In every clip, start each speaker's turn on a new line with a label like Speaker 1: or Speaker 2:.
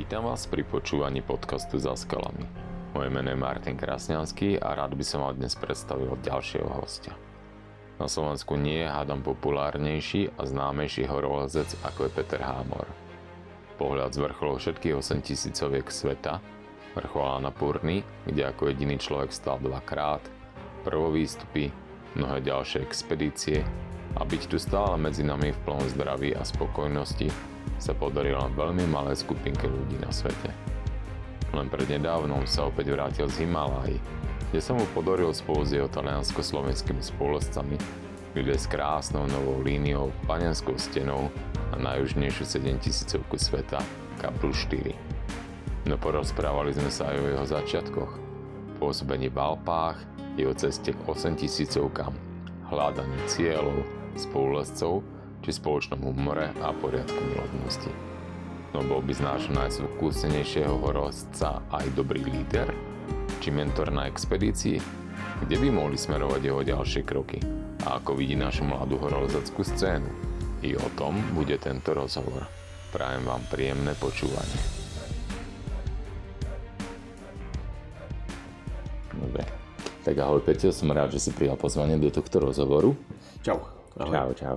Speaker 1: Vítam vás pri počúvaní podcastu Za skalami. Moje meno je Martin Krasňanský a rád by som vám dnes predstavil ďalšieho hostia. Na Slovensku nie je hádam populárnejší a známejší horolezec ako je Peter Hámor. Pohľad z vrcholov všetkých 8 tisícoviek sveta, vrchol Purny, kde ako jediný človek stal dvakrát, prvo výstupy, mnohé ďalšie expedície a byť tu stále medzi nami v plnom zdraví a spokojnosti sa podarilo veľmi malé skupinke ľudí na svete. Len prednedávnom sa opäť vrátil z Himaláji, kde sa mu podarilo spolu s jeho taliansko-slovenskými spolescami vyliesť krásnou novou líniou, panenskou stenou na najjužnejšiu 7000 sveta, Kapru 4. No porozprávali sme sa aj o jeho začiatkoch, pôsobení v Alpách, jeho ceste k 8000 hľadaní cieľov, spolulescov či spoločnom humore a poriadku milovnosti. No bol by z nášho najskúsenejšieho horolezca aj dobrý líder? Či mentor na expedícii? Kde by mohli smerovať jeho ďalšie kroky? A ako vidí našu mladú horolezeckú scénu? I o tom bude tento rozhovor. Prajem vám príjemné počúvanie. Dobre. Tak ahoj Peťo, som rád, že si prijal pozvanie do tohto rozhovoru.
Speaker 2: Čau.
Speaker 1: Ahoj. Čau, čau.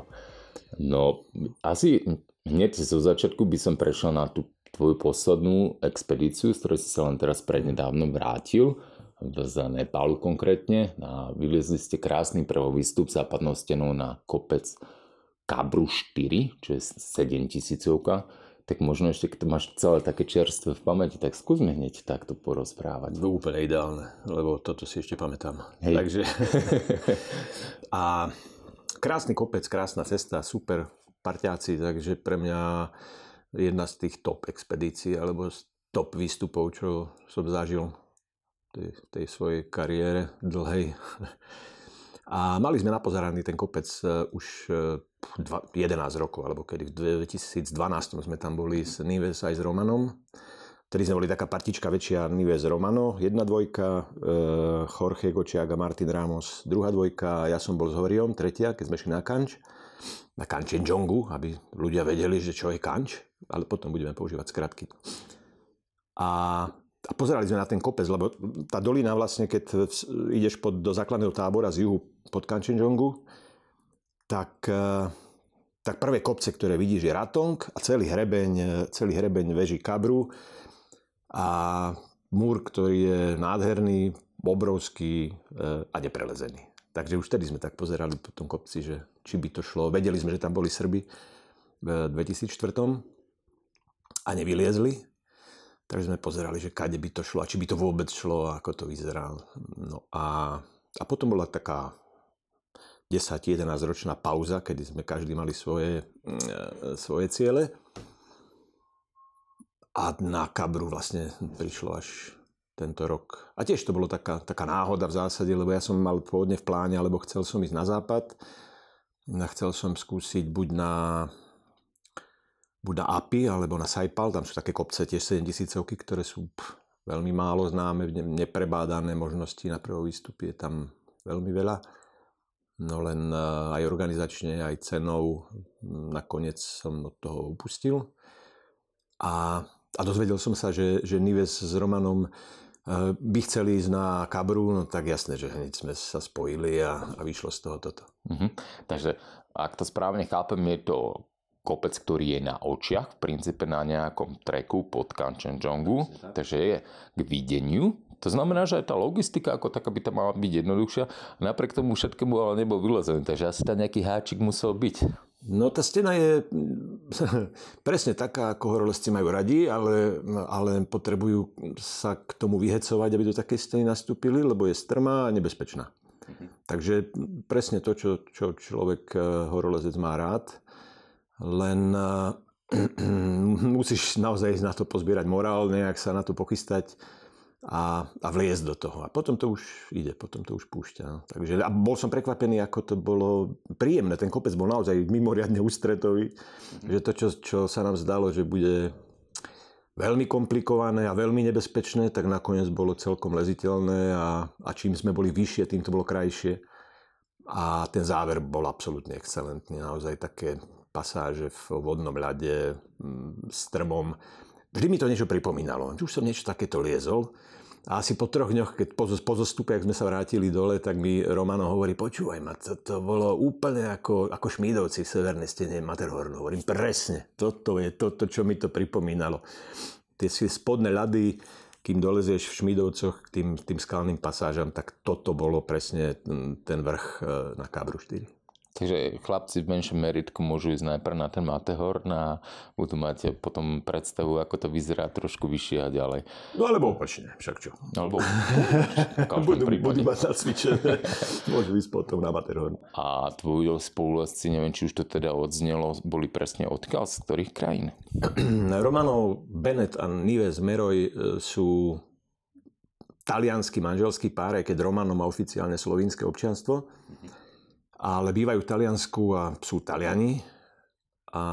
Speaker 1: No, asi hneď zo začiatku by som prešiel na tú tvoju poslednú expedíciu, z ktorej si sa len teraz prednedávno vrátil, z Nepálu konkrétne. A vyliezli ste krásny prvý výstup západnou stenou na kopec Kabru 4, čo je 7 tisícovka. Tak možno ešte, keď to máš celé také čerstvé v pamäti, tak skúsme hneď takto porozprávať.
Speaker 2: No úplne ideálne, lebo toto si ešte pamätám. Hej. Takže... a krásny kopec, krásna cesta, super parťáci, takže pre mňa jedna z tých top expedícií alebo z top výstupov, čo som zažil tej, tej svojej kariére dlhej. A mali sme napozeraný ten kopec uh, už uh, 11 rokov, alebo kedy v 2012 sme tam boli s Nives aj s Romanom. Vtedy sme boli taká partička väčšia Nives Romano, jedna dvojka, uh, Jorge Gočiak a Martin Ramos, druhá dvojka, ja som bol s Horiom, tretia, keď sme šli na Kanč, na Kanchenjongu, aby ľudia vedeli, že čo je Kanč, ale potom budeme používať skratky. A a pozerali sme na ten kopec, lebo tá dolina vlastne, keď ideš pod, do základného tábora z juhu pod Kanchenjongu, tak, e, tak prvé kopce, ktoré vidíš, je Ratong a celý hrebeň, celý hrebeň veží Kabru a múr, ktorý je nádherný, obrovský e, a neprelezený. Takže už vtedy sme tak pozerali po tom kopci, že či by to šlo. Vedeli sme, že tam boli Srby v 2004 a nevyliezli, Takže sme pozerali, že kade by to šlo a či by to vôbec šlo a ako to vyzerá. No a, a potom bola taká 10-11 ročná pauza, kedy sme každý mali svoje, e, svoje ciele. A na Kabru vlastne prišlo až tento rok. A tiež to bolo taká, taká náhoda v zásade, lebo ja som mal pôvodne v pláne, alebo chcel som ísť na západ. A chcel som skúsiť buď na buď na API alebo na Saipal, tam sú také kopce tiež 7000 ktoré sú pff, veľmi málo známe, neprebádané možnosti na prvý výstup je tam veľmi veľa. No len e, aj organizačne, aj cenou nakoniec som od toho upustil. A, a dozvedel som sa, že, že Nives s Romanom e, by chceli ísť na Kabru, no tak jasné, že hneď sme sa spojili a, a vyšlo z toho toto.
Speaker 1: Mhm. Takže ak to správne chápem, je to kopec, ktorý je na očiach, v princípe na nejakom treku pod Kanchenjongu, takže je k videniu. To znamená, že aj tá logistika ako taká by tam mala byť jednoduchšia. Napriek tomu všetkému ale nebol vylezený, takže asi tam nejaký háčik musel byť.
Speaker 2: No tá stena je presne taká, ako horolezci majú radi, ale, ale potrebujú sa k tomu vyhecovať, aby do takej steny nastúpili, lebo je strmá a nebezpečná. Mhm. Takže presne to, čo, čo človek eh, horolezec má rád len musíš naozaj na to pozbierať morál, nejak sa na to pochystať a, a vliesť do toho. A potom to už ide, potom to už púšťa. Takže a bol som prekvapený, ako to bolo príjemné. Ten kopec bol naozaj mimoriadne ústretový, mm. že to, čo, čo sa nám zdalo, že bude veľmi komplikované a veľmi nebezpečné, tak nakoniec bolo celkom leziteľné a, a čím sme boli vyššie, tým to bolo krajšie. A ten záver bol absolútne excelentný, naozaj také pasáže v vodnom ľade, strmom, vždy mi to niečo pripomínalo. Už som niečo takéto liezol. A asi po troch dňoch, keď po, po zostupe, ak sme sa vrátili dole, tak mi Romano hovorí, počúvaj ma, to, to bolo úplne ako, ako Šmídovci v severnej stene Matterhornu. Hovorím, presne, toto je toto, čo mi to pripomínalo. Tie spodné ľady, kým dolezieš v Šmídovcoch k tým, tým skalným pasážam, tak toto bolo presne ten vrch e, na Kábru 4.
Speaker 1: Takže chlapci v menšom meritku môžu ísť najprv na ten Matehorn a budú mať potom predstavu, ako to vyzerá trošku vyššie a ďalej.
Speaker 2: No alebo opačne, však čo.
Speaker 1: Alebo
Speaker 2: budú, budú mať nacvičené, môžu ísť potom na Matterhorn.
Speaker 1: A tvoji spolulasci, neviem, či už to teda odznelo, boli presne odkiaľ, z ktorých krajín?
Speaker 2: Romanov Bennett a Nives Meroj e, sú talianský manželský pár, keď Romano má oficiálne slovinské občianstvo. Mm-hmm ale bývajú v Taliansku a sú Taliani a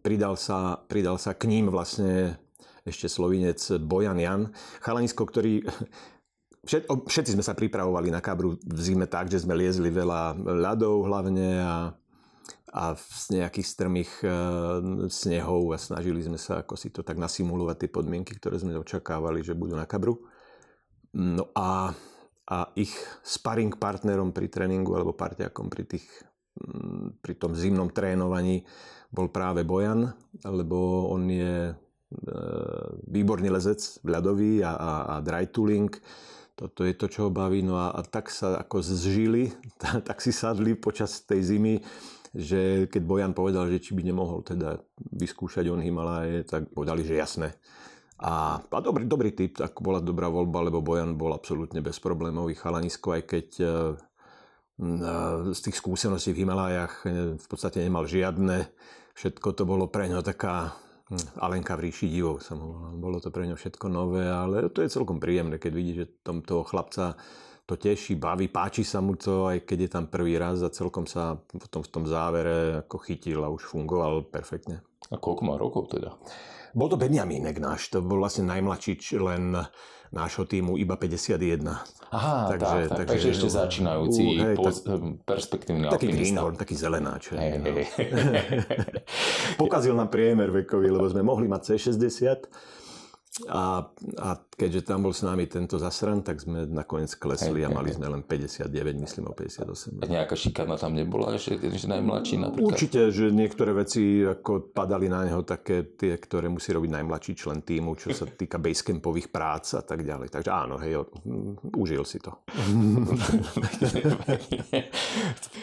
Speaker 2: pridal sa, pridal sa k ním vlastne ešte slovinec Bojan Jan, chalanisko, ktorý všetci sme sa pripravovali na kabru v zime tak, že sme liezli veľa ľadov hlavne a, a z nejakých strmých e, snehov a snažili sme sa ako si to tak nasimulovať tie podmienky, ktoré sme očakávali, že budú na kabru. No a a ich sparring partnerom pri tréningu alebo parťakom pri, tých, mm, pri tom zimnom trénovaní bol práve Bojan, lebo on je e, výborný lezec ľadový a, a, a dry tooling. Toto je to, čo ho baví. No a, a tak sa ako zžili, tak si sadli počas tej zimy, že keď Bojan povedal, že či by nemohol teda vyskúšať on Himalaje, tak povedali, že jasné. A, a dobrý, dobrý typ, tak bola dobrá voľba, lebo Bojan bol absolútne bezproblémový chalanisko, aj keď e, e, z tých skúseností v Himalajach e, v podstate nemal žiadne. Všetko to bolo pre ňo taká hm, Alenka v ríši divov. Bolo to pre ňo všetko nové, ale to je celkom príjemné, keď vidí, že tom toho chlapca to teší, baví, páči sa mu to, aj keď je tam prvý raz a celkom sa potom v tom závere ako chytil a už fungoval perfektne.
Speaker 1: A koľko má rokov teda?
Speaker 2: Bol to Benjamínek náš, to bol vlastne najmladší len nášho týmu iba 51.
Speaker 1: Aha, takže, tak, tak, takže, takže ešte začínajúci, uh, hej, poz, tak, perspektívny
Speaker 2: taký greenhorn, taký zelenáč. Hej, hej, hej. Pokazil nám priemer vekový, lebo sme mohli mať C60, a, a keďže tam bol s nami tento zasran, tak sme nakoniec klesli hej, a mali hej. sme len 59, myslím o 58.
Speaker 1: A nejaká šikana tam nebola ešte, že najmladší napríklad?
Speaker 2: Určite, že niektoré veci ako padali na neho také tie, ktoré musí robiť najmladší člen týmu, čo sa týka basecampových prác a tak ďalej. Takže áno, hej, užil si to.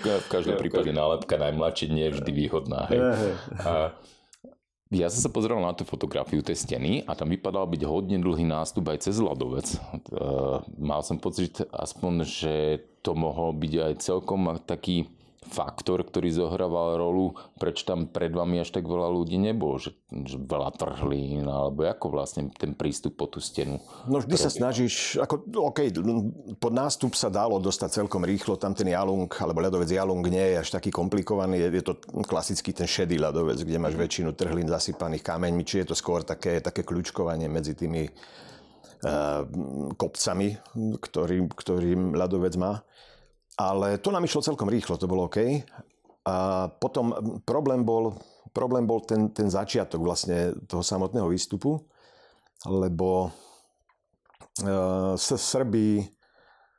Speaker 1: v každom prípade nálepka najmladší nie je vždy výhodná. Hej. A, ja som sa pozrel na tú fotografiu tej steny a tam vypadal byť hodne dlhý nástup aj cez ľadovec. E, mal som pocit aspoň, že to mohol byť aj celkom taký faktor, ktorý zohrával rolu, prečo tam pred vami až tak veľa ľudí nebolo, že, že veľa trhlín, alebo ako vlastne ten prístup po tú stenu?
Speaker 2: No vždy sa snažíš, ako, OK, pod nástup sa dalo dostať celkom rýchlo, tam ten jalung, alebo ľadovec jalung nie je až taký komplikovaný, je, je to klasický ten šedý ľadovec, kde máš väčšinu trhlín zasypaných kameňmi, či je to skôr také, také kľúčkovanie medzi tými uh, kopcami, ktorým ľadovec má. Ale to nám išlo celkom rýchlo, to bolo OK. A potom problém bol, problém bol ten, ten začiatok vlastne toho samotného výstupu, lebo uh, Srby,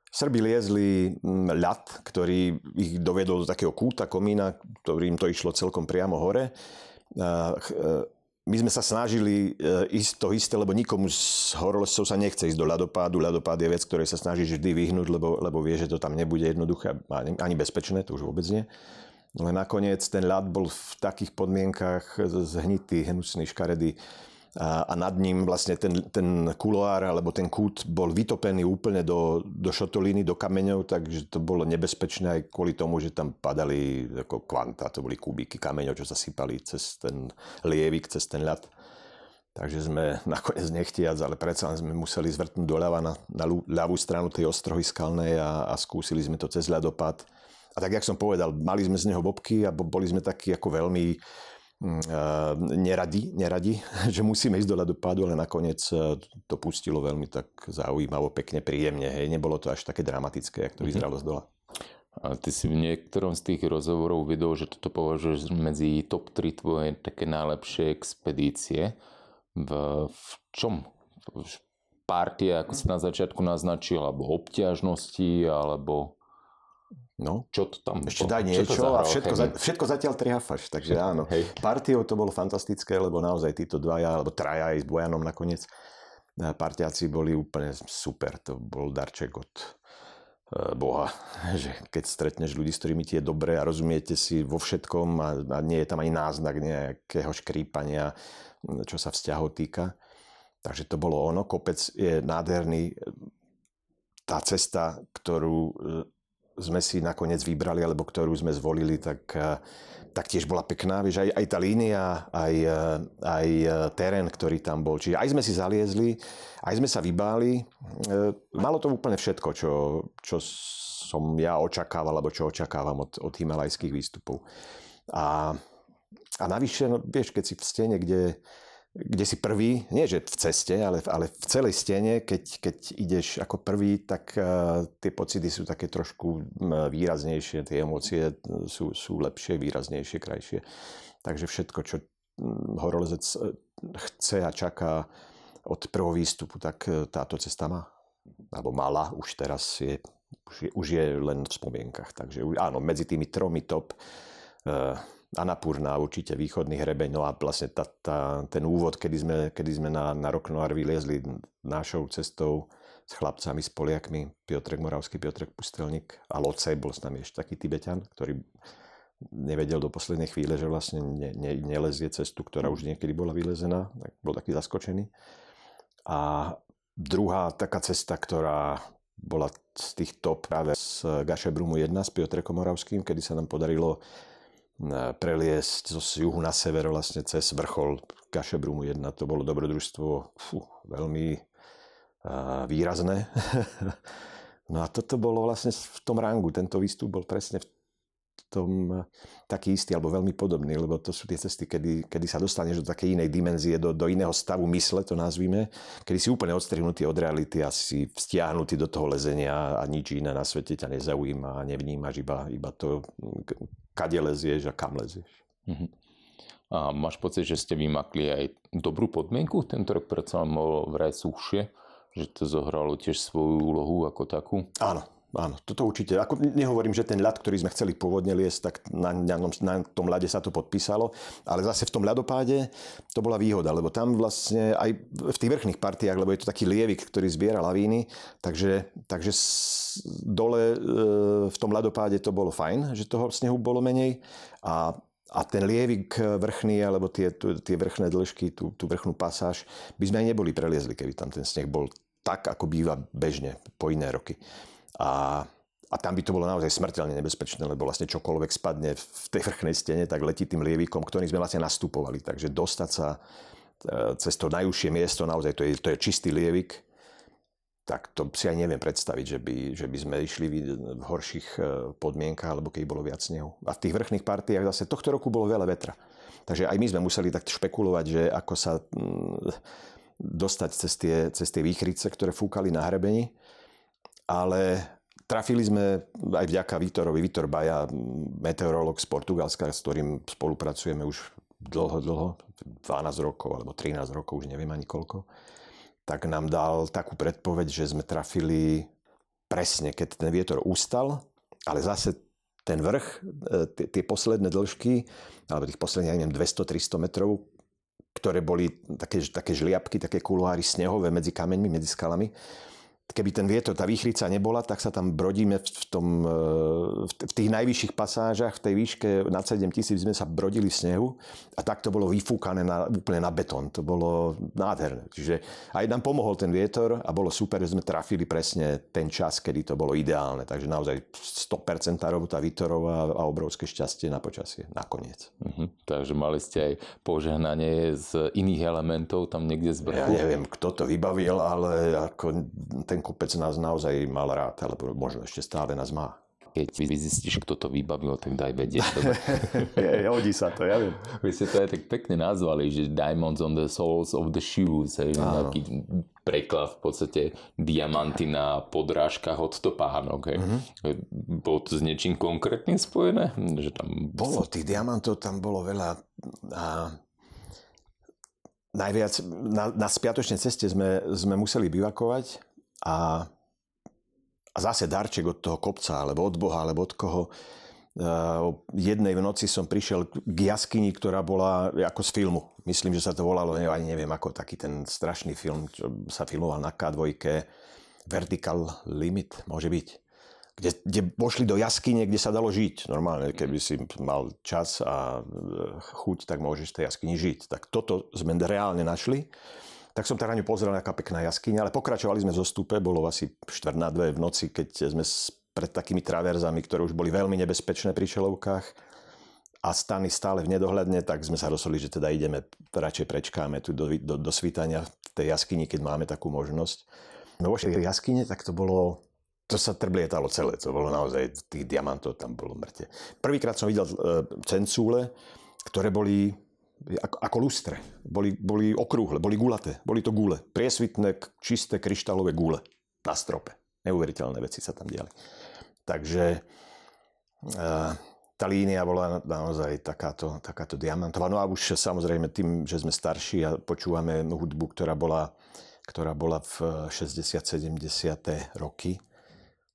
Speaker 2: Srby liezli ľad, ktorý ich dovedol do takého kúta komína, ktorým to išlo celkom priamo hore. Uh, my sme sa snažili e, ísť to isté, lebo nikomu z horolezcov sa nechce ísť do ľadopádu. Ľadopád je vec, ktorej sa snažíš vždy vyhnúť, lebo, lebo vie, že to tam nebude jednoduché ani bezpečné, to už vôbec nie. Ale nakoniec ten ľad bol v takých podmienkach zhnitý, hnusný, škaredý, a, a nad ním vlastne ten, ten kuloár alebo ten kút bol vytopený úplne do, do šotolíny, do kameňov, takže to bolo nebezpečné aj kvôli tomu, že tam padali ako kvanta, to boli kubíky kameňov, čo sa sypali cez ten lievik, cez ten ľad. Takže sme nakoniec nechtiac, ale predsa sme museli zvrtnúť doľava na, na ľavú stranu tej ostrohy skalnej a, a skúsili sme to cez ľadopad. A tak, jak som povedal, mali sme z neho bobky a boli sme takí ako veľmi neradi, neradi, že musíme ísť do ľadopádu, ale nakoniec eh, to pustilo veľmi tak zaujímavo, pekne, príjemne. Hej. Nebolo to až také dramatické, jak to mhm. vyzeralo z dola.
Speaker 1: A ty si v niektorom z tých rozhovorov videl, že toto považuješ medzi top 3 tvoje také najlepšie expedície. V, v čom? V partie, ako si na začiatku naznačil, alebo obťažnosti, alebo
Speaker 2: No.
Speaker 1: Čo to tam
Speaker 2: Ešte daj niečo čo a všetko, za, všetko zatiaľ triafaš. Takže áno. Hej. Partiou to bolo fantastické, lebo naozaj títo dvaja, alebo traja aj s Bojanom nakoniec, eh, partiaci boli úplne super. To bol darček od eh, Boha, že keď stretneš ľudí, s ktorými ti je dobré a rozumiete si vo všetkom a, a nie je tam ani náznak nejakého škrípania, čo sa vzťahov týka. Takže to bolo ono. Kopec je nádherný. Tá cesta, ktorú sme si nakoniec vybrali, alebo ktorú sme zvolili, tak, eh, tak tiež bola pekná. Vieš, aj, aj tá línia, aj, eh, aj eh, terén, ktorý tam bol. Čiže aj sme si zaliezli, aj sme sa vybáli. Malo to úplne všetko, čo, čo som ja očakával, alebo čo očakávam od, od himalajských výstupov. A, a navyše, no, vieš, keď si v stene, kde, kde si prvý, nie že v ceste, ale, ale v celej stene, keď, keď ideš ako prvý, tak uh, tie pocity sú také trošku výraznejšie, tie emócie sú, sú lepšie, výraznejšie, krajšie. Takže všetko, čo horolezec e, chce a čaká od prvého výstupu, tak táto cesta má. Alebo mala, už teraz je, už je, už je len v spomienkach. Takže áno, medzi tými tromi top uh, Anapurna, určite východný hrebeň, no a vlastne tá, tá, ten úvod, kedy sme, kedy sme na, na Roknoar vyliezli našou cestou s chlapcami, s Poliakmi, Piotrek Moravský, Piotrek Pustelník a Loce, bol s nami ešte taký Tibetan, ktorý nevedel do poslednej chvíle, že vlastne ne, ne, nelezie cestu, ktorá už niekedy bola vylezená, tak bol taký zaskočený. A druhá taká cesta, ktorá bola z tých top práve z Gašebrumu 1 s Piotrekom Moravským, kedy sa nám podarilo preliesť zo juhu na sever vlastne cez vrchol Kašebrumu 1. To bolo dobrodružstvo fú, veľmi uh, výrazné. no a toto bolo vlastne v tom rangu. Tento výstup bol presne v tom taký istý alebo veľmi podobný, lebo to sú tie cesty, kedy, kedy sa dostaneš do takej inej dimenzie, do, do iného stavu mysle, to nazvime, kedy si úplne odstrihnutý od reality a si vztiahnutý do toho lezenia a nič iné na svete ťa nezaujíma a nevnímaš iba, iba to, kade lezieš a kam lezieš. Uh-huh.
Speaker 1: A máš pocit, že ste vymakli aj dobrú podmienku? Tento rok predsa bolo vraj suchšie, že to zohralo tiež svoju úlohu ako takú?
Speaker 2: Áno, Áno, toto určite. Ako nehovorím, že ten ľad, ktorý sme chceli pôvodne liesť, tak na, na, na tom ľade sa to podpísalo, ale zase v tom ľadopáde to bola výhoda, lebo tam vlastne aj v tých vrchných partiách, lebo je to taký lievik, ktorý zbiera lavíny, takže, takže dole e, v tom ľadopáde to bolo fajn, že toho snehu bolo menej a a ten lievik vrchný, alebo tie, tie vrchné dĺžky, tú, tú vrchnú pasáž, by sme aj neboli preliezli, keby tam ten sneh bol tak, ako býva bežne po iné roky. A, a tam by to bolo naozaj smrteľne nebezpečné, lebo vlastne čokoľvek spadne v tej vrchnej stene, tak letí tým lievikom, ktorým sme vlastne nastupovali. Takže dostať sa e, cez to najúžšie miesto, naozaj to je, to je čistý lievik, tak to si aj neviem predstaviť, že by, že by sme išli v horších e, podmienkach, alebo keď bolo viac snehu. A v tých vrchných partiách zase tohto roku bolo veľa vetra. Takže aj my sme museli tak špekulovať, že ako sa mm, dostať cez tie, cez tie výchrice, ktoré fúkali na hrebení ale trafili sme aj vďaka Vítorovi, Vítor Baja, meteorológ z Portugalska, s ktorým spolupracujeme už dlho, dlho, 12 rokov alebo 13 rokov, už neviem ani koľko, tak nám dal takú predpoveď, že sme trafili presne, keď ten vietor ustal, ale zase ten vrch, e, tie posledné dĺžky, alebo tých posledných, neviem, 200-300 metrov, ktoré boli také, také žliapky, také kuloáry snehové medzi kameňmi, medzi skalami, keby ten vietor, tá výchrica nebola, tak sa tam brodíme v, tom, e, v tých najvyšších pasážach, v tej výške nad 7 tisíc sme sa brodili v snehu a tak to bolo vyfúkané na, úplne na betón. To bolo nádherné. Čiže aj nám pomohol ten vietor a bolo super, že sme trafili presne ten čas, kedy to bolo ideálne. Takže naozaj 100% robota Vítorova a obrovské šťastie na počasie nakoniec.
Speaker 1: Uh-huh. Takže mali ste aj požehnanie z iných elementov tam niekde z
Speaker 2: vrchu? Ja neviem, kto to vybavil, ale ako ten kopec nás naozaj mal rád, alebo možno ešte stále nás má.
Speaker 1: Keď zistíš, kto to vybavil, tak daj vedieť.
Speaker 2: Hodí sa to, ja viem.
Speaker 1: Vy ste to aj tak pekne nazvali, že Diamonds on the soles of the shoes, hej, nejaký preklad v podstate diamanty na podrážkach od topánok. Hej. Uh-huh. Bolo to s niečím konkrétnym spojené? Že tam...
Speaker 2: Bolo, tých diamantov tam bolo veľa. A najviac na, na spiatočnej ceste sme, sme museli bivakovať a, a zase darček od toho kopca, alebo od Boha, alebo od koho. Uh, jednej v noci som prišiel k jaskyni, ktorá bola ako z filmu. Myslím, že sa to volalo, ani neviem ako, taký ten strašný film, čo sa filmoval na K2. Vertical Limit, môže byť kde, kde pošli do jaskyne, kde sa dalo žiť. Normálne, keby si mal čas a e, chuť, tak môžeš v tej jaskyni žiť. Tak toto sme reálne našli. Tak som teda ňu pozrel, aká pekná jaskyňa, ale pokračovali sme zo stupe, bolo asi štvrt na dve v noci, keď sme pred takými traverzami, ktoré už boli veľmi nebezpečné pri čelovkách a stany stále v nedohľadne, tak sme sa rozhodli, že teda ideme, radšej prečkáme tu do, do, do svítania v tej jaskyni, keď máme takú možnosť. No vošli v jaskyne, tak to bolo to sa trblietalo celé, to bolo naozaj, tých diamantov tam bolo mŕte. Prvýkrát som videl e, cencúle, ktoré boli ako, ako lustre. Boli, boli okrúhle, boli gulaté, boli to gule. Priesvitné, čisté, kryštálové gule na strope. Neuveriteľné veci sa tam diali. Takže e, tá línia bola naozaj takáto, takáto diamantová. No a už samozrejme tým, že sme starší a počúvame hudbu, ktorá bola, ktorá bola v 60-70. roky,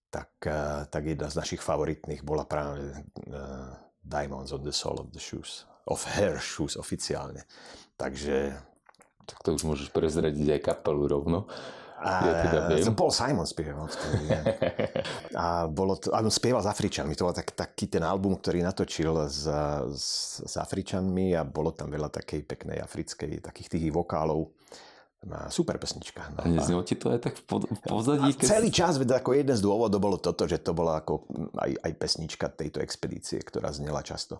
Speaker 2: tak, eh, tak jedna z našich favoritných bola práve uh, Diamonds on the Sole of the Shoes. Of Her Shoes oficiálne. Takže...
Speaker 1: Tak to už môžeš prezradiť aj kapelu rovno.
Speaker 2: A, ja teda viem. To Paul Simon spieval. a bolo to, on spieval s Afričanmi. To bol tak, taký ten album, ktorý natočil s, s, s Afričanmi a bolo tam veľa takej peknej africkej, takých tých vokálov super pesnička.
Speaker 1: No. A neznelo ti to aj tak v pozadí?
Speaker 2: Keď... Celý čas, ako jeden z dôvodov bolo toto, že to bola ako aj, aj pesnička tejto expedície, ktorá znela často.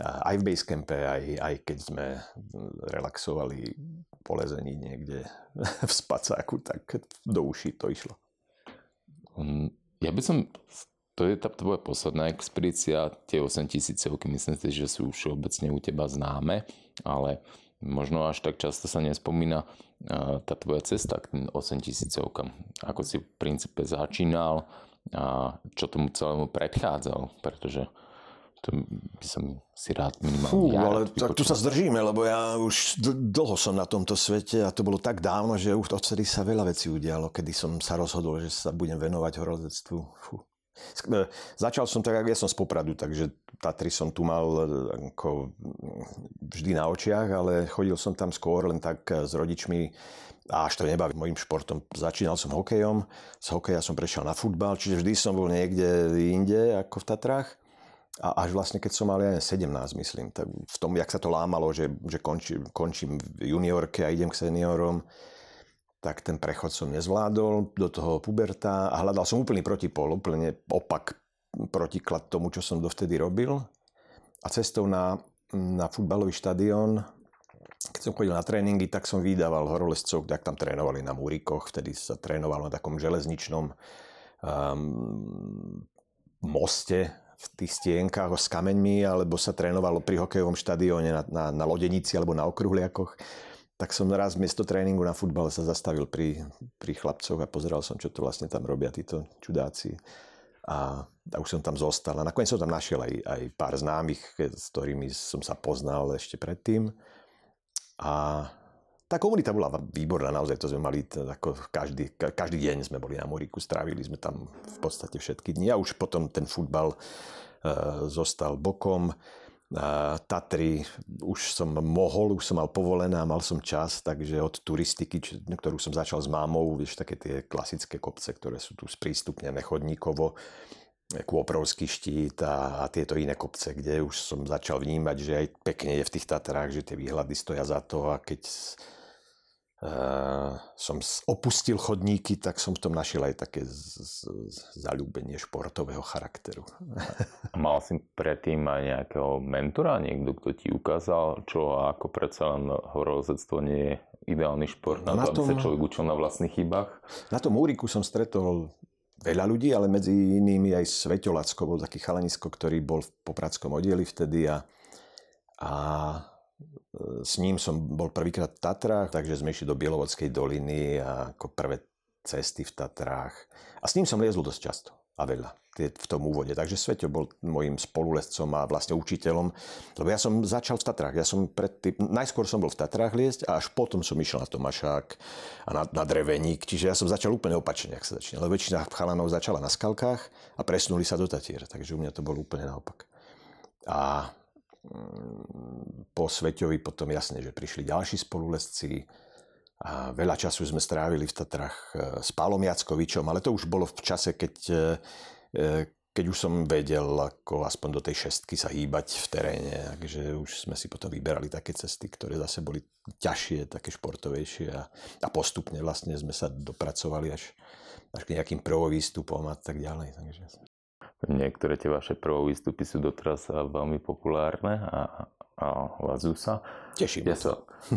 Speaker 2: Aj v Basecampe, aj, aj keď sme relaxovali po lezení niekde v spacáku, tak do uší to išlo.
Speaker 1: Mm, ja by som, to je tá tvoja posledná expedícia, tie 8 tisícovky, myslím si, že sú všeobecne u teba známe, ale možno až tak často sa nespomína tá tvoja cesta k tým 8 tisícovkám. Ako si v princípe začínal a čo tomu celému predchádzal, pretože to by som si rád minimálne Fú,
Speaker 2: ja ale tak tu sa zdržíme, lebo ja už dlho som na tomto svete a to bolo tak dávno, že už odtedy sa veľa vecí udialo, kedy som sa rozhodol, že sa budem venovať horolezectvu. Fú. E, začal som tak, ja som z Popradu, takže Tatry som tu mal e, ako vždy na očiach, ale chodil som tam skôr len tak e, s rodičmi a až to nebaví mojim športom. Začínal som hokejom, z hokeja som prešiel na futbal, čiže vždy som bol niekde inde ako v Tatrách. A až vlastne, keď som mal ja 17, myslím, tak v tom, jak sa to lámalo, že, že končím, končím v juniorke a idem k seniorom, tak ten prechod som nezvládol, do toho puberta a hľadal som úplný protipol, úplne opak protiklad tomu, čo som dovtedy robil. A cestou na, na futbalový štadión, keď som chodil na tréningy, tak som vydával horolezcov, tak tam trénovali na múrikoch, vtedy sa trénovalo na takom železničnom um, moste v tých stienkách s kameňmi, alebo sa trénovalo pri hokejovom štadióne na, na, na lodenici alebo na okruhliakoch tak som raz miesto tréningu na futbal sa zastavil pri, pri chlapcoch a pozeral som, čo to vlastne tam robia títo čudáci. A, a už som tam zostal. A nakoniec som tam našiel aj, aj pár známych, s ktorými som sa poznal ešte predtým. A tá komunita bola výborná, naozaj to sme mali, ako každý, každý deň sme boli na Moriku, strávili sme tam v podstate všetky dni a už potom ten futbal e, zostal bokom. Tatry už som mohol, už som mal povolené a mal som čas, takže od turistiky, ktorú som začal s mámou, vieš, také tie klasické kopce, ktoré sú tu sprístupnené chodníkovo, Kôprovský štít a, a tieto iné kopce, kde už som začal vnímať, že aj pekne je v tých Tatrách, že tie výhľady stoja za to a keď som opustil chodníky, tak som v tom našiel aj také z, z, zalúbenie športového charakteru.
Speaker 1: Mal si predtým aj nejakého mentora, niekto, kto ti ukázal, čo a ako predsa len horolezectvo nie je ideálny šport, na, na to, aby sa človek učil na vlastných chybách?
Speaker 2: Na tom úriku som stretol veľa ľudí, ale medzi inými aj Sveťolacko bol taký chalanisko, ktorý bol v popradskom oddieli vtedy a, a s ním som bol prvýkrát v Tatrách, takže sme išli do Bielovodskej doliny a ako prvé cesty v Tatrách. A s ním som liezol dosť často. a veľa v tom úvode. Takže Sveťo bol môjim spolulescom a vlastne učiteľom. Lebo ja som začal v Tatrách. Ja som predtým, najskôr som bol v Tatrách liesť a až potom som išiel na Tomašák a na, na Dreveník. Čiže ja som začal úplne opačne, ak sa začínal. Lebo väčšina chalanov začala na skalkách a presunuli sa do Tatier. Takže u mňa to bolo úplne naopak. A po Sveťovi potom jasne, že prišli ďalší spolulesci, a veľa času sme strávili v Tatrách e, s Pálom Jackovičom, ale to už bolo v čase, keď e, E, keď už som vedel ako aspoň do tej šestky sa hýbať v teréne, takže už sme si potom vyberali také cesty, ktoré zase boli ťažšie, také športovejšie a, a postupne vlastne sme sa dopracovali až, až k nejakým prvovýstupom a tak ďalej. Takže...
Speaker 1: Niektoré tie vaše prvovýstupy sú doteraz veľmi populárne a, a vazú sa.
Speaker 2: Teším
Speaker 1: ja sa.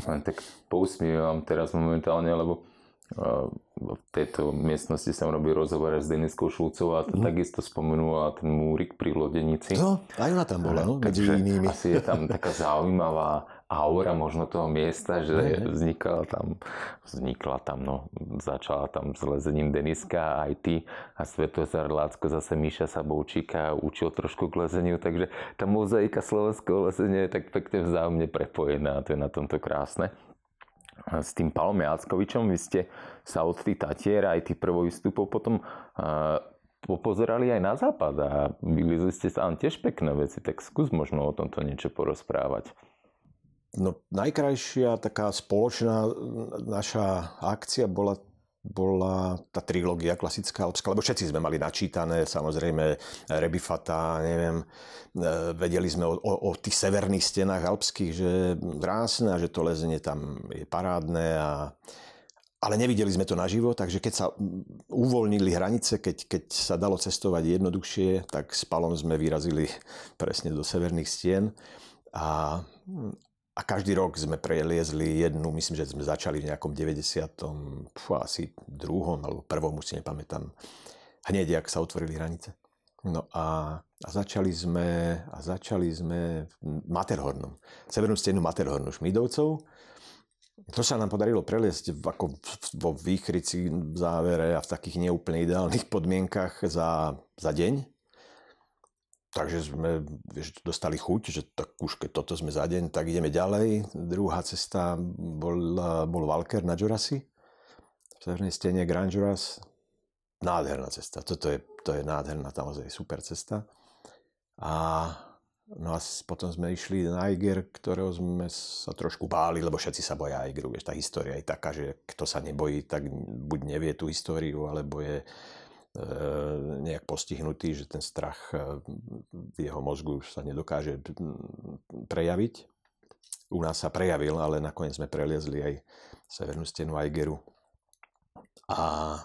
Speaker 1: Len tak pousmievam teraz momentálne, lebo v tejto miestnosti som robil rozhovor s Deniskou Šulcovou a to mm. takisto spomenula ten múrik pri Lodenici.
Speaker 2: No, aj ona tam bola, no, medzi inými.
Speaker 1: Asi je tam taká zaujímavá aura možno toho miesta, že mm. vznikla tam, vznikla tam, no, začala tam s lezením Deniska a aj ty a Svetozar Lácko zase Míša Saboučíka učil trošku k lezeniu, takže tá mozaika slovenského lezenia je tak pekne vzájomne prepojená a to je na tomto krásne s tým Palom Jackovičom. Vy ste sa od tých Tatier aj tých prvovýstupov potom popozerali aj na západ a vylizli ste tam tiež pekné veci, tak skús možno o tomto niečo porozprávať.
Speaker 2: No, najkrajšia taká spoločná naša akcia bola bola tá trilógia klasická alpská, lebo všetci sme mali načítané, samozrejme Rebifata, neviem, e, vedeli sme o, o, o tých severných stenách alpských, že krásne a že to lezenie tam je parádne a ale nevideli sme to naživo, takže keď sa uvoľnili hranice, keď, keď sa dalo cestovať jednoduchšie, tak s Palom sme vyrazili presne do severných stien a a každý rok sme preliezli jednu, myslím, že sme začali v nejakom 90. Pú, asi druhom alebo prvom, už si nepamätám, hneď, ak sa otvorili hranice. No a, a začali sme, a začali sme v Materhornom, severnú stenu Materhornu Šmídovcov. To sa nám podarilo preliesť ako vo výchrici v závere a v takých neúplne ideálnych podmienkach za, za deň. Takže sme vieš, dostali chuť, že tak už keď toto sme za deň, tak ideme ďalej. Druhá cesta bol, bol Valker na Jurasi. V severnej stene Grand Juras. Nádherná cesta. Toto je, to je nádherná, je super cesta. A, no a potom sme išli na Eiger, ktorého sme sa trošku báli, lebo všetci sa boja Eigeru. Vieš, tá história je taká, že kto sa nebojí, tak buď nevie tú históriu, alebo je nejak postihnutý, že ten strach e, v jeho mozgu sa nedokáže prejaviť. U nás sa prejavil, ale nakoniec sme preliezli aj severnú stenu Aigeru. A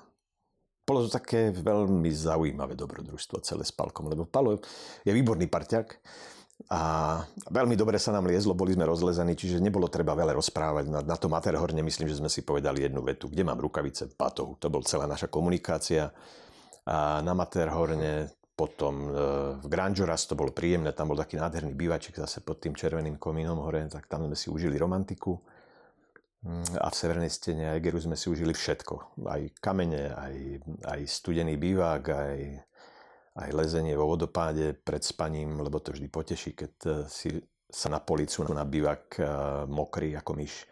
Speaker 2: bolo to také veľmi zaujímavé dobrodružstvo celé s Palkom, lebo Palo je výborný parťak a veľmi dobre sa nám liezlo, boli sme rozlezení, čiže nebolo treba veľa rozprávať. Na, na tom Materhorne myslím, že sme si povedali jednu vetu, kde mám rukavice, patohu. To bol celá naša komunikácia a na Materhorne, potom e, v Granžoras to bolo príjemné, tam bol taký nádherný bývaček zase pod tým červeným komínom hore, tak tam sme si užili romantiku. Mm, a v severnej stene Egeru sme si užili všetko. Aj kamene, aj, aj studený bývák, aj, aj lezenie vo vodopáde pred spaním, lebo to vždy poteší, keď e, si sa na policu na bývak e, mokrý ako myš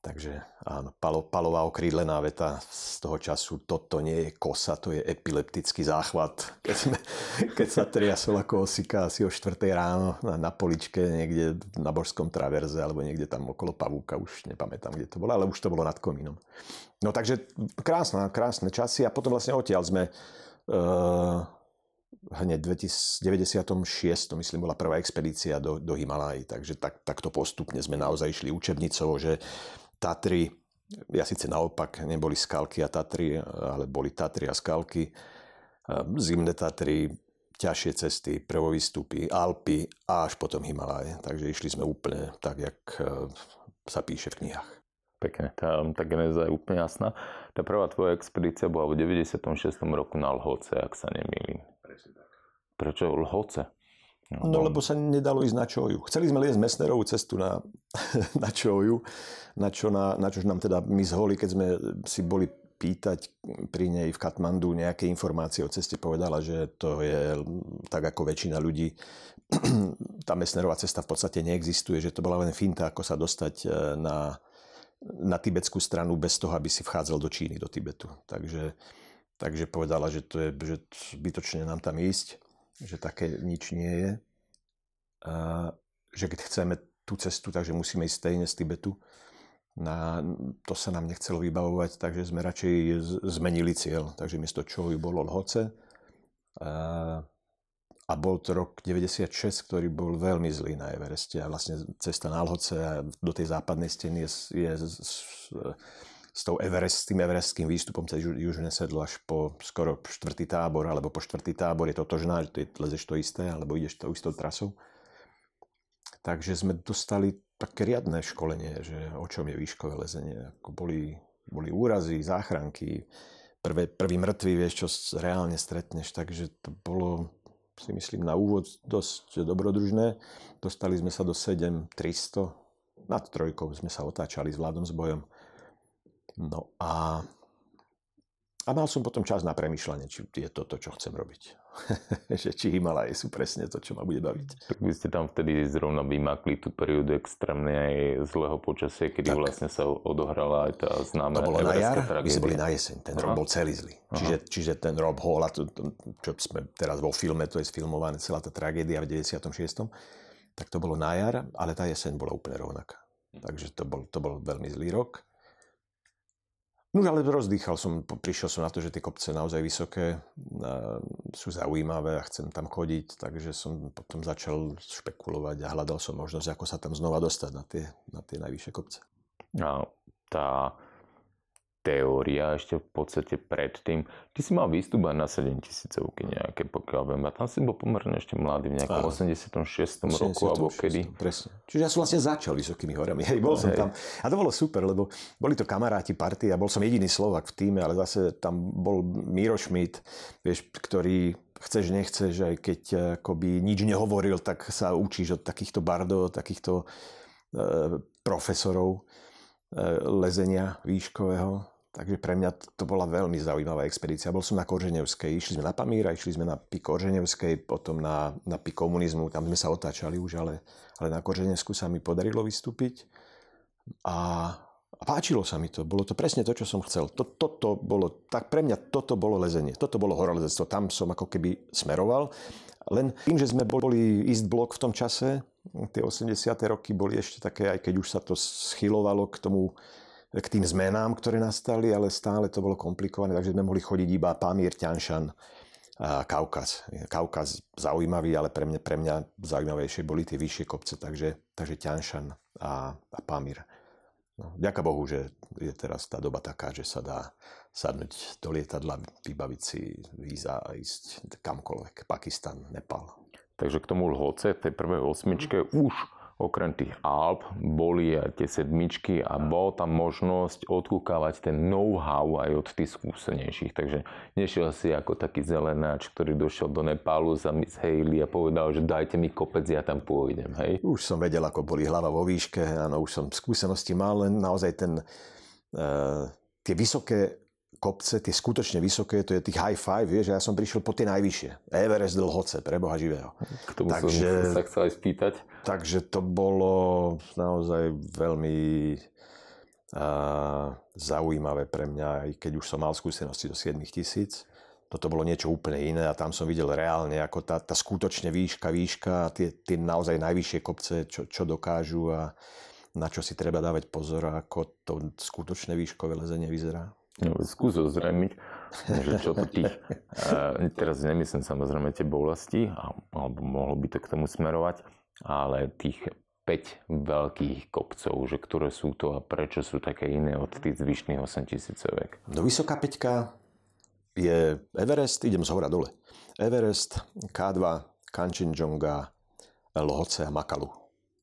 Speaker 2: Takže áno, palo, palová okrídlená veta z toho času, toto nie je kosa, to je epileptický záchvat. Keď, sme, keď sa triasol ako osika asi o 4 ráno na, na poličke niekde na Božskom traverze alebo niekde tam okolo Pavúka, už nepamätám, kde to bolo, ale už to bolo nad komínom. No takže krásna, krásne časy a potom vlastne odtiaľ sme uh, hneď v 96. myslím bola prvá expedícia do, do Himalají, takže tak, takto postupne sme naozaj išli učebnicou, že Tatry, ja síce naopak, neboli skalky a Tatry, ale boli Tatry a skalky. Zimné Tatry, ťažšie cesty, prvovýstupy, Alpy a až potom Himalaje. Takže išli sme úplne tak, jak e, sa píše v knihách.
Speaker 1: Pekne, tá, tá genéza je úplne jasná. Tá prvá tvoja expedícia bola v 96. roku na Lhoce, ak sa nemýlim. Prečo Lhoce?
Speaker 2: No, no lebo sa nedalo ísť na Čoju. Chceli sme liesť Mesnerovú cestu na, na Čoju, na čo, na, na čož nám teda my zholi, keď sme si boli pýtať pri nej v Katmandu nejaké informácie o ceste, povedala, že to je tak ako väčšina ľudí, tá Mesnerová cesta v podstate neexistuje, že to bola len finta, ako sa dostať e, na, na tibetskú stranu bez toho, aby si vchádzal do Číny, do Tibetu. Takže, takže povedala, že to je že zbytočne nám tam ísť, že také nič nie je. A, že keď chceme tú cestu, takže musíme ísť stejne z Tibetu na, to sa nám nechcelo vybavovať, takže sme radšej zmenili cieľ. Takže miesto čo bolo Lhoce. A, a bol to rok 96, ktorý bol veľmi zlý na Evereste. A vlastne cesta na Lhoce a do tej západnej steny je, je s, s, tou Everest, s tým everestským výstupom cez južné sedlo až po skoro štvrtý tábor, alebo po štvrtý tábor je to totožná, že ty lezeš to isté, alebo ideš tou istou trasou. Takže sme dostali také riadne školenie, že o čom je výškové lezenie. Ako boli, boli úrazy, záchranky, prvé, prvý mŕtvy, vieš, čo reálne stretneš. Takže to bolo, si myslím, na úvod dosť dobrodružné. Dostali sme sa do 7300, nad trojkou sme sa otáčali s vládom s bojom. No a a mal som potom čas na premyšľanie, či je to to, čo chcem robiť. že či Himalaje sú presne to, čo ma bude baviť.
Speaker 1: Tak vy ste tam vtedy zrovna vymakli tú periódu extrémnej zlého počasia, kedy tak. vlastne sa odohrala aj tá známa
Speaker 2: To bolo na jar, tragédia. my sme boli na jeseň, ten Aha. rok bol celý zlý. Čiže, čiže ten Rob Hall, čo sme teraz vo filme, to je sfilmované, celá tá tragédia v 96. Tak to bolo na jar, ale tá jeseň bola úplne rovnaká. Hm. Takže to bol, to bol veľmi zlý rok. No ale rozdýchal som, prišiel som na to, že tie kopce naozaj vysoké sú zaujímavé a chcem tam chodiť, takže som potom začal špekulovať a hľadal som možnosť, ako sa tam znova dostať na tie, na tie najvyššie kopce.
Speaker 1: A tá teória ešte v podstate predtým. Ty si mal výstup aj na 7000 nejaké, pokiaľ viem. A tam si bol pomerne ešte mladý v nejakom 86. 86. roku, alebo kedy.
Speaker 2: Presne. Čiže ja som vlastne začal vysokými horami. Hej, bol som tam. A to bolo super, lebo boli to kamaráti party a bol som jediný Slovak v týme, ale zase tam bol Miro Schmidt, vieš, ktorý chceš, nechceš, aj keď eh, akoby nič nehovoril, tak sa učíš od takýchto bardov, takýchto e, profesorov E, lezenia výškového. Takže pre mňa to bola veľmi zaujímavá expedícia. Bol som na Korženevskej, išli sme na Pamíra, išli sme na pik Korženevskej, potom na, na pik komunizmu, tam sme sa otáčali už, ale, ale na Korženevsku sa mi podarilo vystúpiť. A, a páčilo sa mi to, bolo to presne to, čo som chcel. To, toto bolo, tak pre mňa toto bolo lezenie, toto bolo horolezectvo, tam som ako keby smeroval. Len tým, že sme boli East Block v tom čase, tie 80. roky boli ešte také, aj keď už sa to schylovalo k tomu, k tým zmenám, ktoré nastali, ale stále to bolo komplikované, takže sme mohli chodiť iba Pamír, Ťanšan, Kaukaz. Kaukaz zaujímavý, ale pre mňa, pre mňa zaujímavejšie boli tie vyššie kopce, takže, takže Ťanšan a, a Pamír. No, ďaká Bohu, že je teraz tá doba taká, že sa dá sadnúť do lietadla, vybaviť si víza a ísť kamkoľvek. Pakistan, Nepal.
Speaker 1: Takže k tomu Lhoce, tej prvej osmičke, už okrem tých Alp boli aj tie sedmičky a bol tam možnosť odkúkavať ten know-how aj od tých skúsenejších. Takže nešiel si ako taký zelenáč, ktorý došiel do Nepálu za Miss Haley a povedal, že dajte mi kopec, ja tam pôjdem. Hej?
Speaker 2: Už som vedel, ako boli hlava vo výške, áno, už som skúsenosti mal, len naozaj ten, uh, tie vysoké kopce, tie skutočne vysoké, to je tých high five, vieš, ja som prišiel po tie najvyššie. Everest dlhoce, pre Boha živého.
Speaker 1: K tomu takže, som sa chcel aj spýtať.
Speaker 2: Takže to bolo naozaj veľmi uh, zaujímavé pre mňa, aj keď už som mal skúsenosti do 7 tisíc. Toto bolo niečo úplne iné a tam som videl reálne, ako tá, tá skutočne výška, výška a tie, tie naozaj najvyššie kopce, čo, čo dokážu a na čo si treba dávať pozor, ako to skutočné výškové lezenie vyzerá.
Speaker 1: No, skús ozrejmiť, že čo to tých, teraz nemyslím samozrejme tie bolesti, alebo mohlo by to k tomu smerovať, ale tých 5 veľkých kopcov, že ktoré sú to a prečo sú také iné od tých zvyšných 8000
Speaker 2: No vysoká peťka je Everest, idem z hora dole. Everest, K2, Kanchenjunga, Lhoce a Makalu.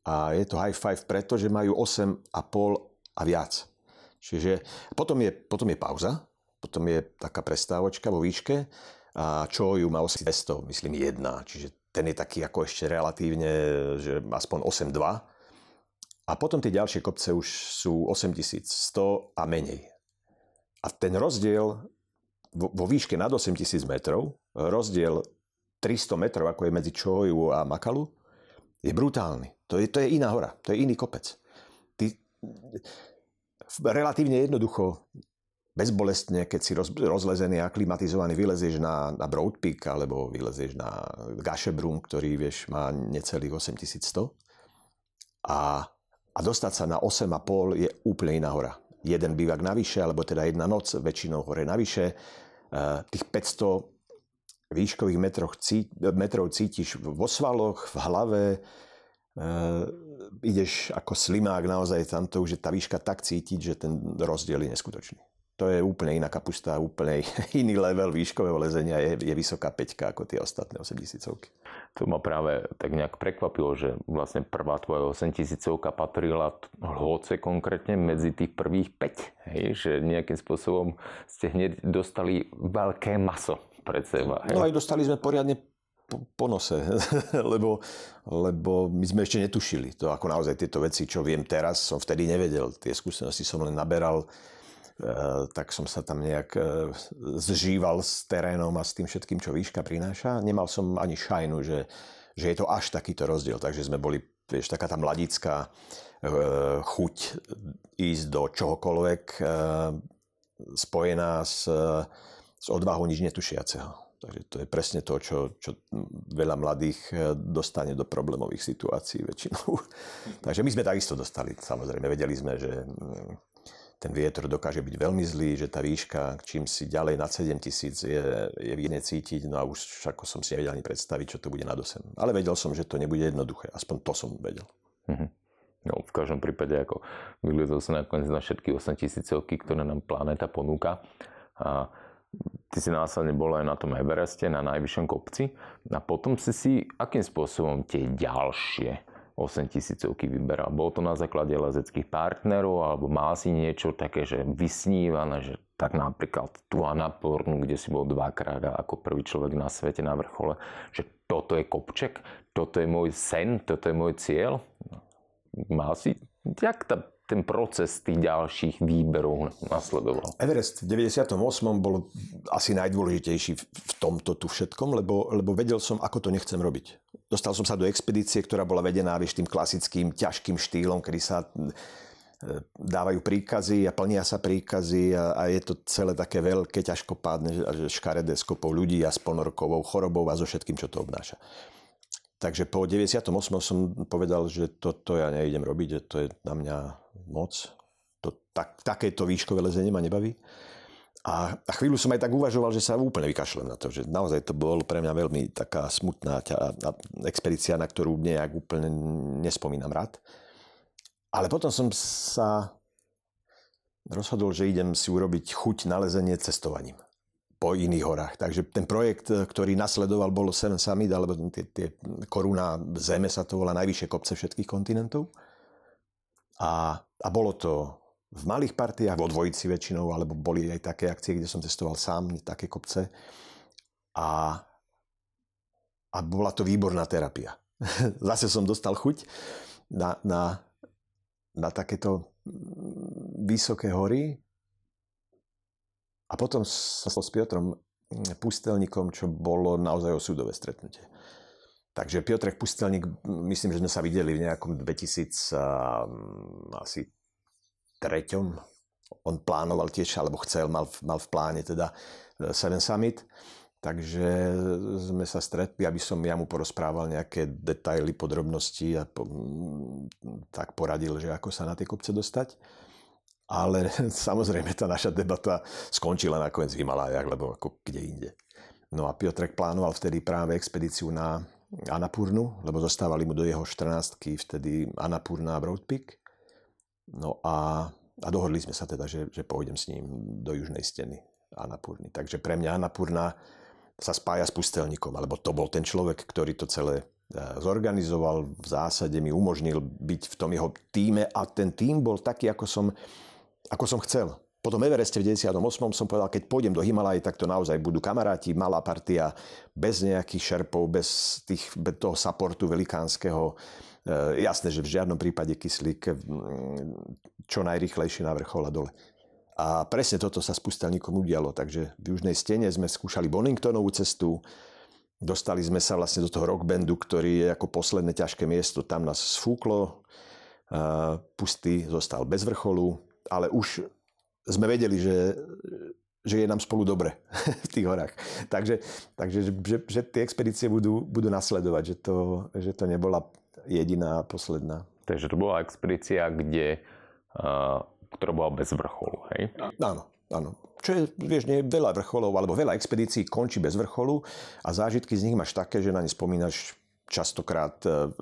Speaker 2: A je to high five preto, že majú 8,5 a viac. Čiže potom je, potom je pauza, potom je taká prestávočka vo výške a čo ju má 8200, myslím jedna, čiže ten je taký ako ešte relatívne, že aspoň 8,2. A potom tie ďalšie kopce už sú 8100 a menej. A ten rozdiel vo, vo výške nad 8000 metrov, rozdiel 300 metrov, ako je medzi Čoju a Makalu, je brutálny. To je, to je iná hora, to je iný kopec. Ty relatívne jednoducho, bezbolestne, keď si roz, rozlezený a aklimatizovaný, vylezieš na, na Broad Peak alebo vylezieš na Gašebrum, ktorý vieš, má necelých 8100. A, a dostať sa na 8,5 je úplne iná hora. Jeden bývak navyše, alebo teda jedna noc, väčšinou hore navyše. Uh, tých 500 výškových metrov cítiš vo svaloch, v hlave, e, ideš ako slimák naozaj tam to už je tá výška tak cítiť, že ten rozdiel je neskutočný. To je úplne iná kapusta, úplne iný level výškového lezenia, je, je vysoká peťka ako tie ostatné 8000
Speaker 1: To ma práve tak nejak prekvapilo, že vlastne prvá tvoja 8000 patrila hlhoce konkrétne medzi tých prvých 5. Hej? Že nejakým spôsobom ste hneď dostali veľké maso pred seba.
Speaker 2: Hej? No aj dostali sme poriadne po, po nose, lebo, lebo my sme ešte netušili. To ako naozaj tieto veci, čo viem teraz, som vtedy nevedel. Tie skúsenosti som len naberal, e, tak som sa tam nejak e, zžíval s terénom a s tým všetkým, čo výška prináša. Nemal som ani šajnu, že, že je to až takýto rozdiel. Takže sme boli, vieš, taká tá mladická e, chuť ísť do čohokoľvek spojená s s odvahou nič netušiaceho. Takže to je presne to, čo, čo veľa mladých eh, dostane do problémových situácií väčšinou. Takže my sme takisto dostali, samozrejme, vedeli sme, že mm, ten vietor dokáže byť veľmi zlý, že tá výška, čím si ďalej nad 7000 je, je vidne cítiť, no a už ako som si nevedel ani predstaviť, čo to bude nad 8. Ale vedel som, že to nebude jednoduché, aspoň to som vedel.
Speaker 1: Mm-hmm. No, v každom prípade, ako vylezol sa nakoniec na všetky 8000 ktoré nám planéta ponúka. A ty si následne bol aj na tom Evereste, na najvyššom kopci a potom si si akým spôsobom tie ďalšie 8 tisícovky vyberal? Bolo to na základe lezeckých partnerov alebo mal si niečo také, že vysnívané, že tak napríklad tu a na Pornu, kde si bol dvakrát ako prvý človek na svete na vrchole, že toto je kopček, toto je môj sen, toto je môj cieľ. Mal si, jak tá ten proces tých ďalších výberov nasledoval?
Speaker 2: Everest v 98. bol asi najdôležitejší v tomto tu všetkom, lebo, lebo vedel som, ako to nechcem robiť. Dostal som sa do expedície, ktorá bola vedená vieš, tým klasickým ťažkým štýlom, kedy sa e, dávajú príkazy a plnia sa príkazy a, a je to celé také veľké, ťažkopádne, škaredé skopov ľudí a s plnorokovou chorobou a so všetkým, čo to obnáša. Takže po 98. som povedal, že toto ja neidem robiť, že to je na mňa moc. To, tak, takéto výškové lezenie ma nebaví. A, a chvíľu som aj tak uvažoval, že sa úplne vykašlem na to, že naozaj to bol pre mňa veľmi taká smutná ťa, expedícia, na ktorú nejak úplne nespomínam rád. Ale potom som sa rozhodol, že idem si urobiť chuť na lezenie cestovaním po iných horách. Takže ten projekt, ktorý nasledoval, bolo Seven Summit, alebo tie, tie koruna Zeme sa to volá, najvyššie kopce všetkých kontinentov. A, a bolo to v malých partiách, vo dvojici väčšinou, alebo boli aj také akcie, kde som cestoval sám, také kopce. A, a bola to výborná terapia. Zase som dostal chuť na, na, na takéto vysoké hory, a potom sa s Piotrom Pustelníkom, čo bolo naozaj osudové stretnutie. Takže Piotrek Pustelník, myslím, že sme sa videli v nejakom 2000 asi treťom. On plánoval tiež, alebo chcel, mal, mal v pláne teda e, Seven Summit. Takže sme sa stretli, aby som ja mu porozprával nejaké detaily, podrobnosti a po, tak poradil, že ako sa na tie kopce dostať. Ale samozrejme tá naša debata skončila nakoniec v Himalájach, lebo ako kde inde. No a Piotrek plánoval vtedy práve expedíciu na Anapurnu, lebo zostávali mu do jeho 14 vtedy Anapurna a Broad Peak. No a, a dohodli sme sa teda, že, že pôjdem s ním do južnej steny Anapurny. Takže pre mňa Anapurna sa spája s pustelníkom, alebo to bol ten človek, ktorý to celé e, zorganizoval, v zásade mi umožnil byť v tom jeho týme a ten tým bol taký, ako som ako som chcel. Po tom Evereste v 98. som povedal, keď pôjdem do Himalaj, tak to naozaj budú kamaráti, malá partia, bez nejakých šerpov, bez, tých, bez toho supportu velikánskeho. E, jasné, že v žiadnom prípade kyslík čo najrychlejšie na vrchol a dole. A presne toto sa s pustelníkom udialo. Takže v južnej stene sme skúšali Boningtonovú cestu, dostali sme sa vlastne do toho rockbandu, ktorý je ako posledné ťažké miesto. Tam nás sfúklo, pustý zostal bez vrcholu, ale už sme vedeli, že, že je nám spolu dobre v tých horách. Takže, takže že, že tie expedície budú, budú nasledovať, že to, že to nebola jediná posledná.
Speaker 1: Takže to bola expedícia, kde uh, ktorá bola bez vrcholu, hej?
Speaker 2: Áno, áno. Čo je, vieš, nie veľa vrcholov, alebo veľa expedícií končí bez vrcholu a zážitky z nich máš také, že na ne spomínaš častokrát e,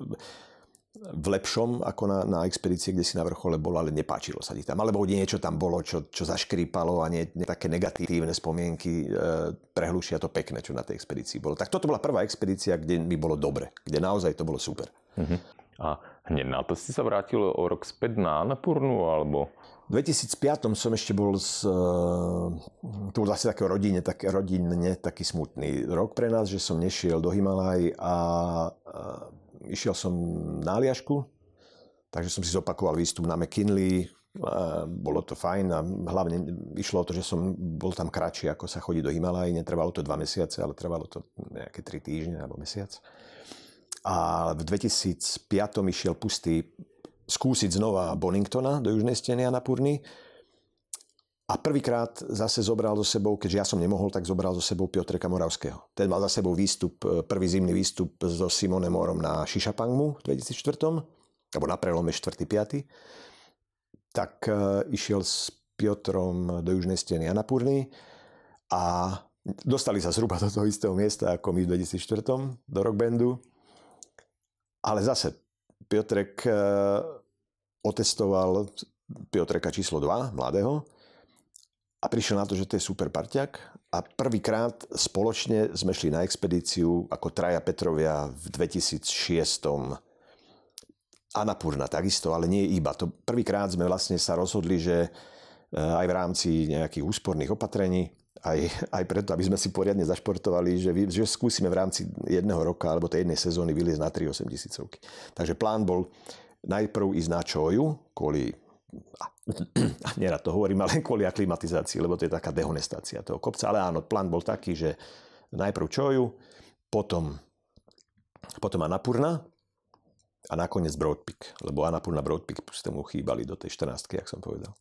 Speaker 2: v lepšom ako na, na expedície, kde si na vrchole bol, ale nepáčilo sa ti tam. Alebo niečo tam bolo, čo, čo zaškrípalo a nie, nie také negatívne spomienky e, prehlušia to pekné, čo na tej expedícii bolo. Tak toto bola prvá expedícia, kde mi bolo dobre, kde naozaj to bolo super. Uh-huh.
Speaker 1: A hneď na to si sa vrátil o rok späť na Annapurnu, alebo...
Speaker 2: V 2005 som ešte bol z, eh, to bol zase také rodine, tak, rodinne taký smutný rok pre nás, že som nešiel do Himalaj a, a išiel som na Aliašku, takže som si zopakoval výstup na McKinley, a bolo to fajn a hlavne išlo o to, že som bol tam kratšie, ako sa chodí do Himalaj. Netrvalo to dva mesiace, ale trvalo to nejaké tri týždne alebo mesiac. A v 2005 išiel pustý skúsiť znova Boningtona do južnej steny Anapurny. A prvýkrát zase zobral so sebou, keďže ja som nemohol, tak zobral so sebou Piotreka Moravského. Ten mal za sebou výstup, prvý zimný výstup so Simonem Morom na Šišapangmu v 2004, alebo na prelome 4. 5. Tak uh, išiel s Piotrom do južnej steny Anapurny a dostali sa zhruba do toho istého miesta ako my v 2004 do rockbandu ale zase Piotrek eh, otestoval Piotreka číslo 2, mladého, a prišiel na to, že to je super parťak a prvýkrát spoločne sme šli na expedíciu ako traja Petrovia v 2006 Anapurna takisto, ale nie iba. To prvýkrát sme vlastne sa rozhodli, že eh, aj v rámci nejakých úsporných opatrení aj, aj preto, aby sme si poriadne zašportovali, že, že skúsime v rámci jedného roka alebo tej jednej sezóny vyliezť na 3 8 tisícovky. Takže plán bol najprv ísť na Čoju, kvôli nerad to hovorím, ale kvôli aklimatizácii, lebo to je taká dehonestácia toho kopca. Ale áno, plán bol taký, že najprv Čoju, potom, potom Anapurna a nakoniec Broadpeak, lebo Anapurna Broadpeak mu chýbali do tej 14 jak som povedal.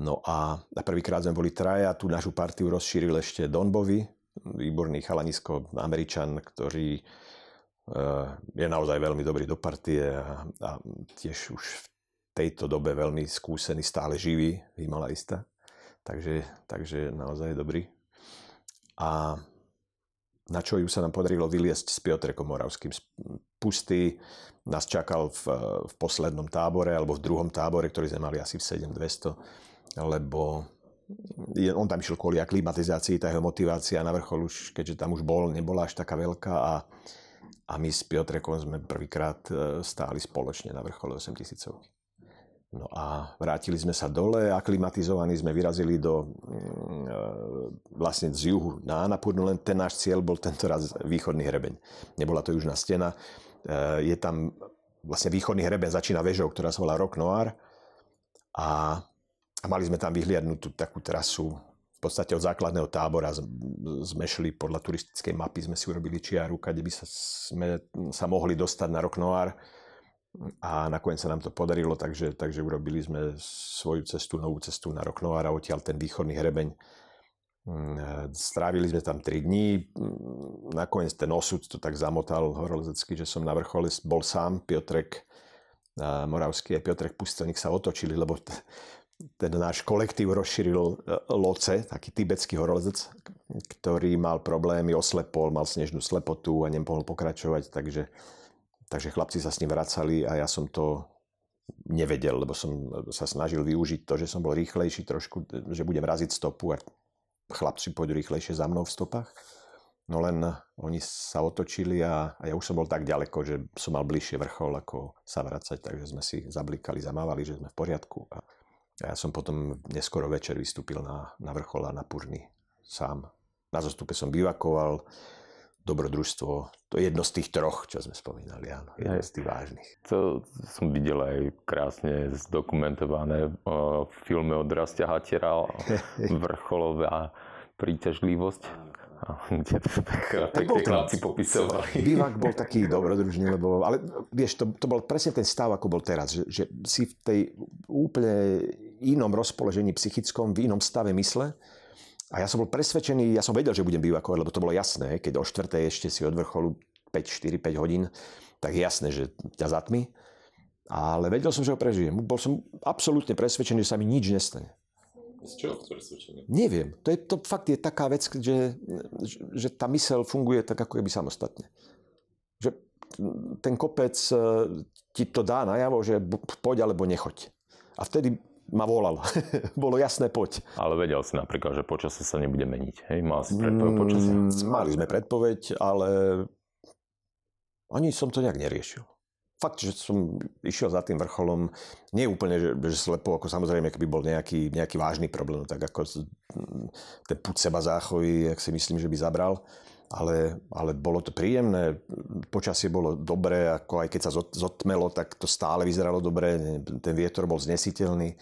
Speaker 2: No a prvýkrát sme boli traja, tú našu partiu rozšíril ešte Don Bovi, výborný chalanisko, Američan, ktorý eh, je naozaj veľmi dobrý do partie a, a tiež už tejto dobe veľmi skúsený, stále živý Himalajista. Takže, takže naozaj dobrý. A na čo ju sa nám podarilo vyliesť s Piotrekom Moravským. Pustý nás čakal v, v poslednom tábore, alebo v druhom tábore, ktorý sme mali asi v 7200 lebo on tam išiel kvôli aklimatizácii, tá jeho motivácia na vrchol už, keďže tam už bol, nebola až taká veľká a, a my s Piotrekom sme prvýkrát e, stáli spoločne na vrchole 8000. No a vrátili sme sa dole, aklimatizovaní sme vyrazili do mm, e, vlastne z juhu na Anapurnu, len ten náš cieľ bol tento raz východný hrebeň. Nebola to južná stena. E, je tam vlastne východný hrebeň začína vežou, ktorá sa volá Rock Noir a a mali sme tam vyhliadnutú takú trasu v podstate od základného tábora sme šli podľa turistickej mapy, sme si urobili čiaru, kde by sa, sme sa mohli dostať na Rok Noir a nakoniec sa nám to podarilo, takže, takže urobili sme svoju cestu, novú cestu na Rok a odtiaľ ten východný hrebeň. Mm, strávili sme tam 3 dní, nakoniec ten osud to tak zamotal horolezecky, že som na vrchole bol sám, Piotrek Moravský a Piotrek Pustelník sa otočili, lebo ten náš kolektív rozšíril e, Loce, taký tibetský horolezec, ktorý mal problémy, oslepol, mal snežnú slepotu a nemohol pokračovať, takže, takže chlapci sa s ním vracali a ja som to nevedel, lebo som sa snažil využiť to, že som bol rýchlejší trošku, že budem raziť stopu a chlapci pôjdu rýchlejšie za mnou v stopách. No len oni sa otočili a, a ja už som bol tak ďaleko, že som mal bližšie vrchol, ako sa vracať, takže sme si zablikali, zamávali, že sme v poriadku. A a ja som potom neskoro večer vystúpil na, na vrchol a na Purny sám. Na zostupe som bivakoval, dobrodružstvo. To je jedno z tých troch, čo sme spomínali, áno. Jedno z tých vážnych.
Speaker 1: To som videl aj krásne zdokumentované v filme od Rastia Hatera, vrcholová príťažlivosť kde to tak, chlapci popisovali.
Speaker 2: Bývak bol taký dobrodružný, lebo, ale vieš, to, to bol presne ten stav, ako bol teraz, že, že si v tej úplne inom rozpoložení psychickom, v inom stave mysle. A ja som bol presvedčený, ja som vedel, že budem bývakovať, lebo to bolo jasné, keď o 4. ešte si od vrcholu 5, 4, 5 hodín, tak je jasné, že ťa zatmi. Ale vedel som, že ho prežijem. Bol som absolútne presvedčený, že sa mi nič nestane.
Speaker 1: Z čoho presvedčenie?
Speaker 2: Neviem. To, je, to fakt je taká vec, že, že tá mysel funguje tak ako keby samostatne. Že ten kopec e, ti to dá najavo, že poď alebo nechoď. A vtedy ma volal. Bolo jasné, poď.
Speaker 1: Ale vedel si napríklad, že počasie sa nebude meniť. Hej? Mal si predpoveď počasie? Mm,
Speaker 2: mali sme predpoveď, ale ani som to nejak neriešil fakt, že som išiel za tým vrcholom, nie úplne, že, že slepo, ako samozrejme, keby bol nejaký, nejaký vážny problém, tak ako ten put seba záchovy, jak si myslím, že by zabral, ale, ale bolo to príjemné, počasie bolo dobré, ako aj keď sa zotmelo, tak to stále vyzeralo dobre, ten vietor bol znesiteľný.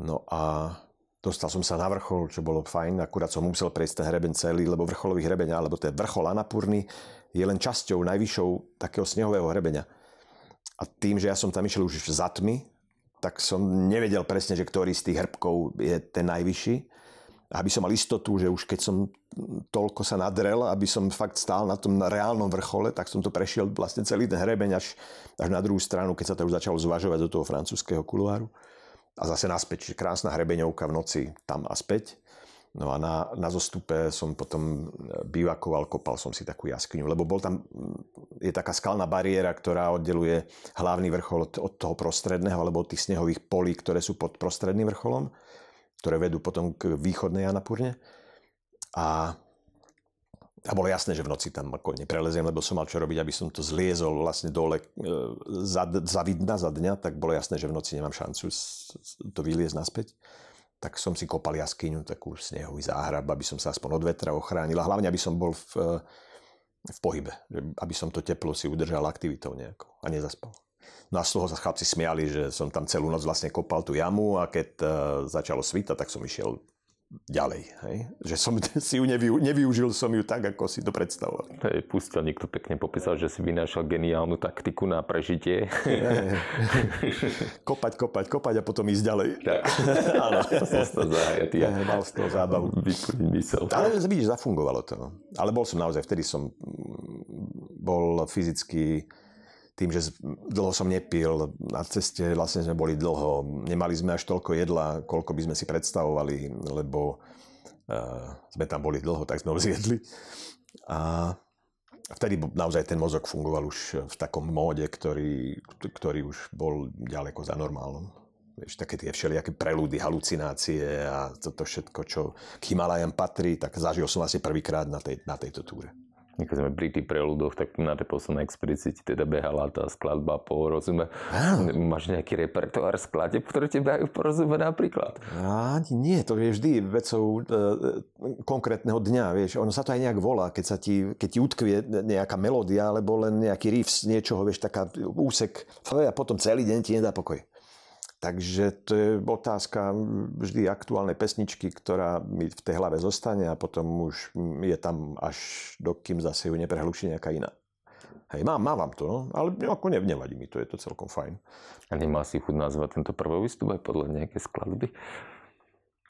Speaker 2: No a dostal som sa na vrchol, čo bolo fajn, akurát som musel prejsť ten hreben celý, lebo vrcholový hrebeň, alebo ten vrchol Anapurny je len časťou najvyššou takého snehového hrebeňa a tým, že ja som tam išiel už za tmy, tak som nevedel presne, že ktorý z tých hrbkov je ten najvyšší. Aby som mal istotu, že už keď som toľko sa nadrel, aby som fakt stál na tom reálnom vrchole, tak som to prešiel vlastne celý ten hrebeň až, až na druhú stranu, keď sa to už začalo zvažovať do toho francúzského kuloáru. A zase naspäť, krásna hrebeňovka v noci tam a späť. No a na, na zostupe som potom e, bivakoval, kopal som si takú jaskyňu, lebo bol tam, mm, je taká skalná bariéra, ktorá oddeluje hlavný vrchol od, od toho prostredného, alebo od tých snehových polí, ktoré sú pod prostredným vrcholom, ktoré vedú potom k východnej Anapurne. A, a bolo jasné, že v noci tam ako nepreleziem, lebo som mal čo robiť, aby som to zliezol vlastne dole e, za, za vidna, za dňa, tak bolo jasné, že v noci nemám šancu to vyliezť naspäť tak som si kopal jaskyňu, takú snehový záhrab, aby som sa aspoň od vetra ochránil a hlavne, aby som bol v, v pohybe, aby som to teplo si udržal aktivitou nejako a nezaspal. No a z toho sa chlapci smiali, že som tam celú noc vlastne kopal tú jamu a keď uh, začalo svítať, tak som išiel ďalej. Hej? Že som si ju nevy, nevyužil som ju tak, ako si to predstavoval.
Speaker 1: Hej, pustil, niekto pekne popísal, že si vynášal geniálnu taktiku na prežitie.
Speaker 2: kopať, kopať, kopať a potom ísť ďalej.
Speaker 1: Tak. Áno. som z toho zahajatý. Ja.
Speaker 2: Mal z toho zábavu.
Speaker 1: Vyplniť mysel.
Speaker 2: Ale vidíš, zafungovalo to. No. Ale bol som naozaj, vtedy som bol fyzicky tým, že dlho som nepil, na ceste vlastne sme boli dlho, nemali sme až toľko jedla, koľko by sme si predstavovali, lebo uh, sme tam boli dlho, tak sme ho zjedli. A vtedy naozaj ten mozog fungoval už v takom móde, ktorý, ktorý už bol ďaleko za normálnom. Vieš, také tie všelijaké prelúdy, halucinácie a toto všetko, čo k Himalajam patrí, tak zažil som asi prvýkrát na, tej, na tejto túre
Speaker 1: keď sme pri tých preľudoch, tak na tej poslednej expedícii ti teda behala tá skladba po rozume. Máš nejaký repertoár skladeb, ktoré ti dajú porozume napríklad?
Speaker 2: Ani nie, to je vždy vecou e, konkrétneho dňa, vieš. Ono sa to aj nejak volá, keď, sa ti, keď ti utkvie nejaká melódia, alebo len nejaký riff z niečoho, vieš, taká úsek. A potom celý deň ti nedá pokoj. Takže to je otázka vždy aktuálnej pesničky, ktorá mi v tej hlave zostane a potom už je tam až dokým zase ju neprehluší nejaká iná. Hej, mám, mávam to, no, ale ako ne, nevadí mi to, je to celkom fajn.
Speaker 1: A nemá si chuť nazvať tento prvý výstup aj podľa nejaké skladby?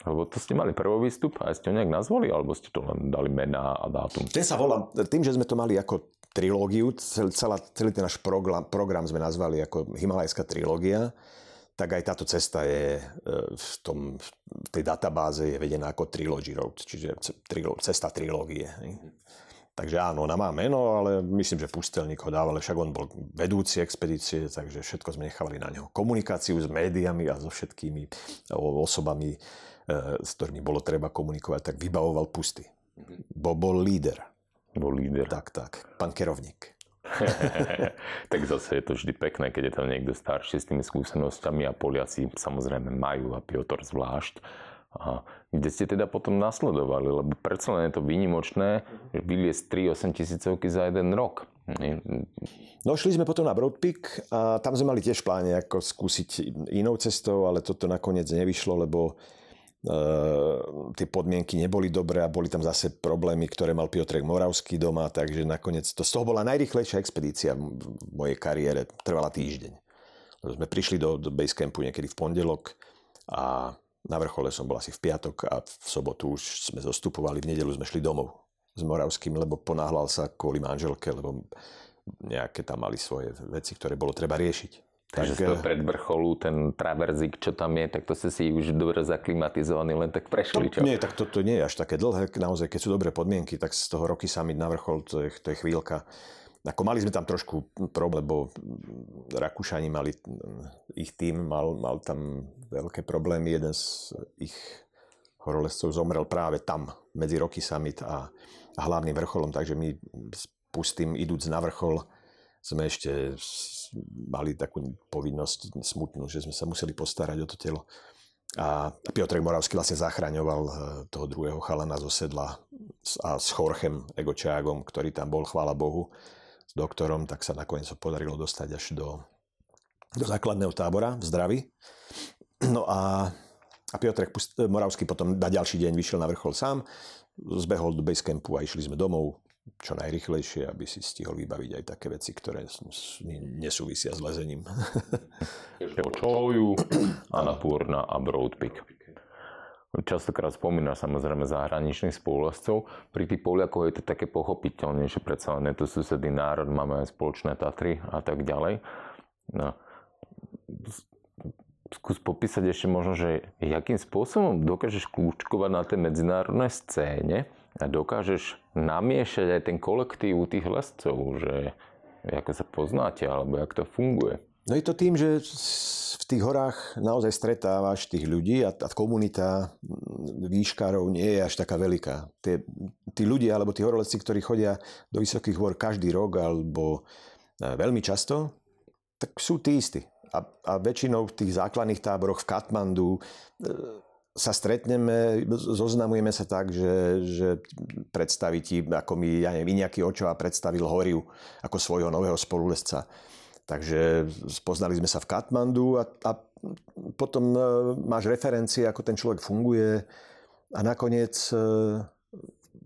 Speaker 1: Lebo to ste mali prvý výstup a ste ho nejak nazvali, alebo ste to len dali mená a dátum?
Speaker 2: Ten sa volá, tým, že sme to mali ako trilógiu, celá, celý ten náš program, program sme nazvali ako Himalajská trilógia, tak aj táto cesta je e, v, tom, v tej databáze je vedená ako Trilogy Road, čiže cesta trilógie. Takže áno, ona má meno, ale myslím, že Pustelník ho dával, však on bol vedúci expedície, takže všetko sme nechávali na neho. Komunikáciu s médiami a so všetkými osobami, e, s ktorými bolo treba komunikovať, tak vybavoval Pusty. Bo bol líder.
Speaker 1: Bol líder.
Speaker 2: Tak, tak. Pán kerovník.
Speaker 1: tak zase je to vždy pekné, keď je tam niekto starší s tými skúsenosťami a Poliaci samozrejme majú a Piotr zvlášť A kde ste teda potom nasledovali? Lebo predsa len je to výnimočné, že vyliesť 3-8 tisícovky za jeden rok.
Speaker 2: No šli sme potom na Broadpeak a tam sme mali tiež pláne ako skúsiť inou cestou, ale toto nakoniec nevyšlo, lebo tie podmienky neboli dobré a boli tam zase problémy, ktoré mal Piotrek Moravský doma, takže nakoniec to z toho bola najrychlejšia expedícia v mojej kariére, trvala týždeň. Sme prišli do, do Basecampu niekedy v pondelok a na vrchole som bol asi v piatok a v sobotu už sme zostupovali, v nedelu sme šli domov s Moravským, lebo ponáhľal sa kvôli manželke, lebo nejaké tam mali svoje veci, ktoré bolo treba riešiť.
Speaker 1: Takže z toho predvrcholu, ten traverzik, čo tam je, tak to ste si už dobre zaklimatizovaní, len tak prešli, čo?
Speaker 2: Nie, tak to, to nie je až také dlhé. Naozaj, keď sú dobré podmienky, tak z toho roky summit na vrchol, to je, to je chvíľka. Ako mali sme tam trošku problém, lebo Rakúšani mali, ich tým mal, mal tam veľké problémy. Jeden z ich horolezcov zomrel práve tam, medzi Roky Summit a, a hlavným vrcholom, takže my s pustým idúc na vrchol sme ešte mali takú povinnosť smutnú, že sme sa museli postarať o to telo. A Piotrek Moravský vlastne zachraňoval eh, toho druhého chalana zo sedla a s Chorchem Egočágom, ktorý tam bol, chvála Bohu, s doktorom, tak sa nakoniec ho podarilo dostať až do, do základného tábora v zdraví. No a, a Piotrek Moravský potom na ďalší deň vyšiel na vrchol sám, zbehol do basecampu a išli sme domov čo najrychlejšie, aby si stihol vybaviť aj také veci, ktoré nesúvisia s lezením.
Speaker 1: Počoju, Anapurna a Broadpeak. Častokrát spomína samozrejme zahraničných spoluvlastcov. Pri tých Poliakoch je to také pochopiteľnejšie, predsa len je to susedný národ, máme aj spoločné Tatry a tak ďalej. No. Skús popísať ešte možno, že jakým spôsobom dokážeš kľúčkovať na tej medzinárodnej scéne, dokážeš namiešať aj ten kolektív tých lescov, že ako sa poznáte, alebo jak to funguje.
Speaker 2: No je to tým, že v tých horách naozaj stretávaš tých ľudí a tá komunita výškarov nie je až taká veľká. Tie, tí ľudia alebo tí horolezci, ktorí chodia do vysokých hor každý rok alebo e, veľmi často, tak sú tí istí. A, a väčšinou v tých základných táboroch v Katmandu e, sa stretneme, zoznamujeme sa tak, že, že predstaví ti, ako mi, ja neviem, nejaký Očova predstavil Horiu ako svojho nového spolulesca. Takže spoznali sme sa v Katmandu a, a potom e, máš referencie, ako ten človek funguje a nakoniec e,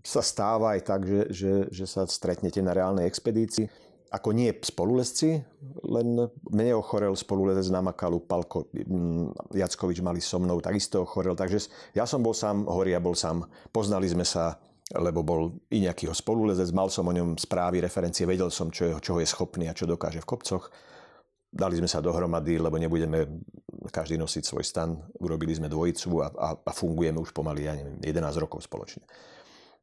Speaker 2: sa stáva aj tak, že, že, že sa stretnete na reálnej expedícii ako nie spolulesci, len mne ochorel spolulezec na Makalu, Palko Jackovič mali so mnou, takisto ochorel, takže ja som bol sám, Horia bol sám, poznali sme sa, lebo bol i nejaký spolulezec, mal som o ňom správy, referencie, vedel som, čo je, čoho je schopný a čo dokáže v kopcoch. Dali sme sa dohromady, lebo nebudeme každý nosiť svoj stan. Urobili sme dvojicu a, a, a fungujeme už pomaly, ja neviem, 11 rokov spoločne.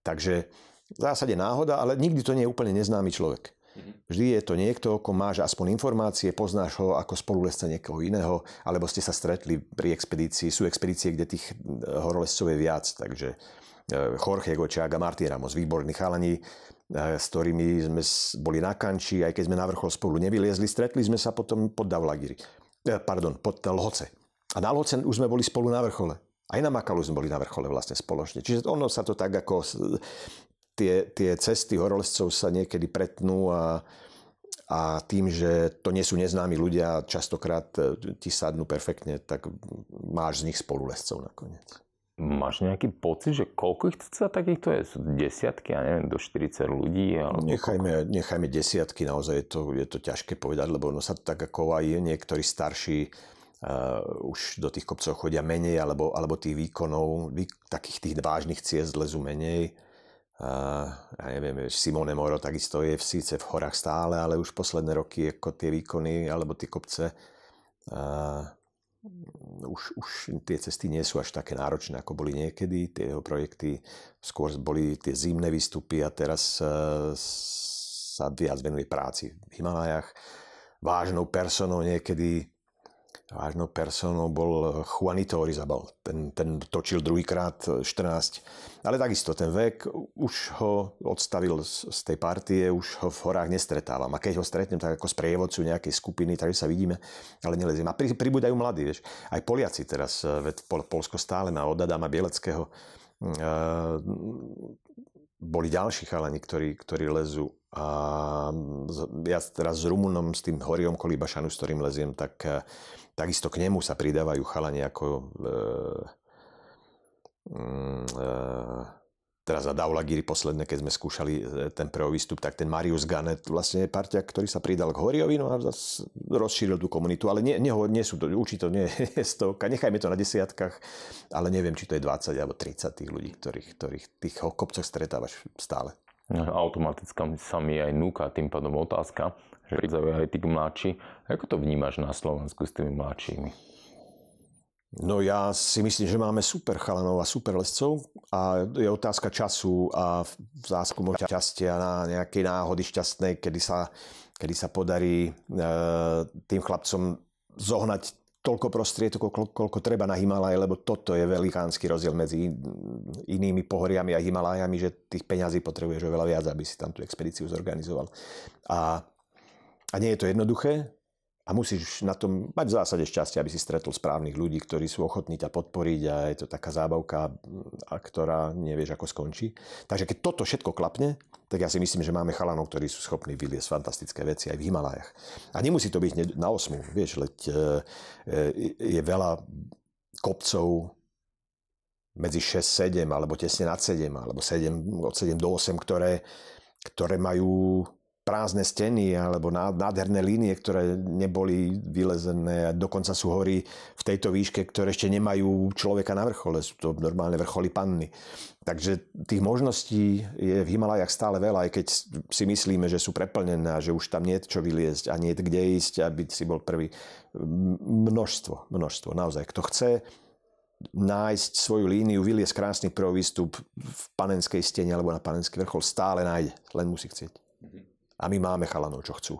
Speaker 2: Takže v zásade náhoda, ale nikdy to nie je úplne neznámy človek. Mhm. Vždy je to niekto, ako máš aspoň informácie, poznáš ho ako spolulesca niekoho iného, alebo ste sa stretli pri expedícii. Sú expedície, kde tých eh, horolescov je viac, takže eh, Jorge Gočák a Martin Ramos, výborní chalani, eh, s ktorými sme boli na kanči, aj keď sme na vrchol spolu nevyliezli, stretli sme sa potom pod Davlagiri. Pardon, pod Lhoce. A na Lhoce už sme boli spolu na vrchole. Aj na Makalu sme boli na vrchole vlastne spoločne. Čiže ono sa to tak ako tie, tie cesty horolezcov sa niekedy pretnú a, a tým, že to nie sú neznámi ľudia, častokrát e, ti sadnú perfektne, tak máš z nich spolulezcov nakoniec.
Speaker 1: Máš nejaký pocit, že koľko ich sa takýchto je? Sú desiatky, ja neviem, do 40 ľudí? Alebo
Speaker 2: nechajme, nechajme desiatky, naozaj je to, je to ťažké povedať, lebo ono sa tak ako aj niektorí starší uh, už do tých kopcov chodia menej, alebo, alebo tých výkonov, vý, takých tých vážnych ciest lezu menej. Ja neviem, Simone Moro takisto je v síce v horách stále, ale už posledné roky ako tie výkony alebo tie kopce uh, už, už tie cesty nie sú až také náročné, ako boli niekedy. Tie jeho projekty skôr boli tie zimné výstupy a teraz uh, sa viac venuje práci v Himalajach. Vážnou personou niekedy vážnou personou bol Juanito Orizabal. Ten, ten točil druhýkrát 14. Ale takisto ten vek už ho odstavil z, z tej partie, už ho v horách nestretávam. A keď ho stretnem tak ako sprievodcu nejakej skupiny, takže sa vidíme, ale neleziem. A pri, pribúdajú mladí, vieš. Aj Poliaci teraz, eh, veď Pol, Polsko stále má od Adama Bieleckého uh, boli ďalší chalani, ktorí, ktorí lezú. A ja teraz s Rumunom, s tým Horiom Kolíbašanu, s ktorým leziem, tak eh, takisto k nemu sa pridávajú chalani ako e, e, teraz na Daulagiri posledné, keď sme skúšali ten prvý výstup, tak ten Marius Ganet vlastne je partia, ktorý sa pridal k Horiovi, no a rozšíril tú komunitu, ale nie, nie, nie sú to, určite to nie je stovka, nechajme to na desiatkách, ale neviem, či to je 20 alebo 30 tých ľudí, ktorých, ktorých tých kopcoch stretávaš stále.
Speaker 1: Automaticky sa mi aj núka tým pádom otázka, že prichádzajú aj tí mladší. Ako to vnímaš na Slovensku s tými mladšími?
Speaker 2: No ja si myslím, že máme super chalanov a super lescov a je otázka času a v zásku možno šťastia na nejakej náhody šťastnej, kedy sa, kedy sa podarí e, tým chlapcom zohnať toľko prostriedkov, koľko, koľko treba na Himalaje, lebo toto je velikánsky rozdiel medzi inými pohoriami a Himalajami, že tých peňazí potrebuješ oveľa viac, aby si tam tú expedíciu zorganizoval. A, a nie je to jednoduché, a musíš na tom mať v zásade šťastie, aby si stretol správnych ľudí, ktorí sú ochotní ťa podporiť a je to taká zábavka, a ktorá nevieš, ako skončí. Takže keď toto všetko klapne, tak ja si myslím, že máme chalanov, ktorí sú schopní vyliesť fantastické veci aj v Himalajach. A nemusí to byť na osmu, vieš, leď e, e, je veľa kopcov medzi 6, 7 alebo tesne nad 7 alebo 7, od 7 do 8, ktoré, ktoré majú prázdne steny alebo nádherné línie, ktoré neboli vylezené a dokonca sú hory v tejto výške, ktoré ešte nemajú človeka na vrchole. Sú to normálne vrcholy panny. Takže tých možností je v Himalajach stále veľa, aj keď si myslíme, že sú preplnené a že už tam nie je čo vyliezť a nie je kde ísť, aby si bol prvý. Množstvo, množstvo, naozaj. Kto chce nájsť svoju líniu, vyliesť krásny prvý výstup v panenskej stene alebo na panenský vrchol, stále nájde, len musí chcieť. Mm-hmm. A my máme chalanov, čo chcú.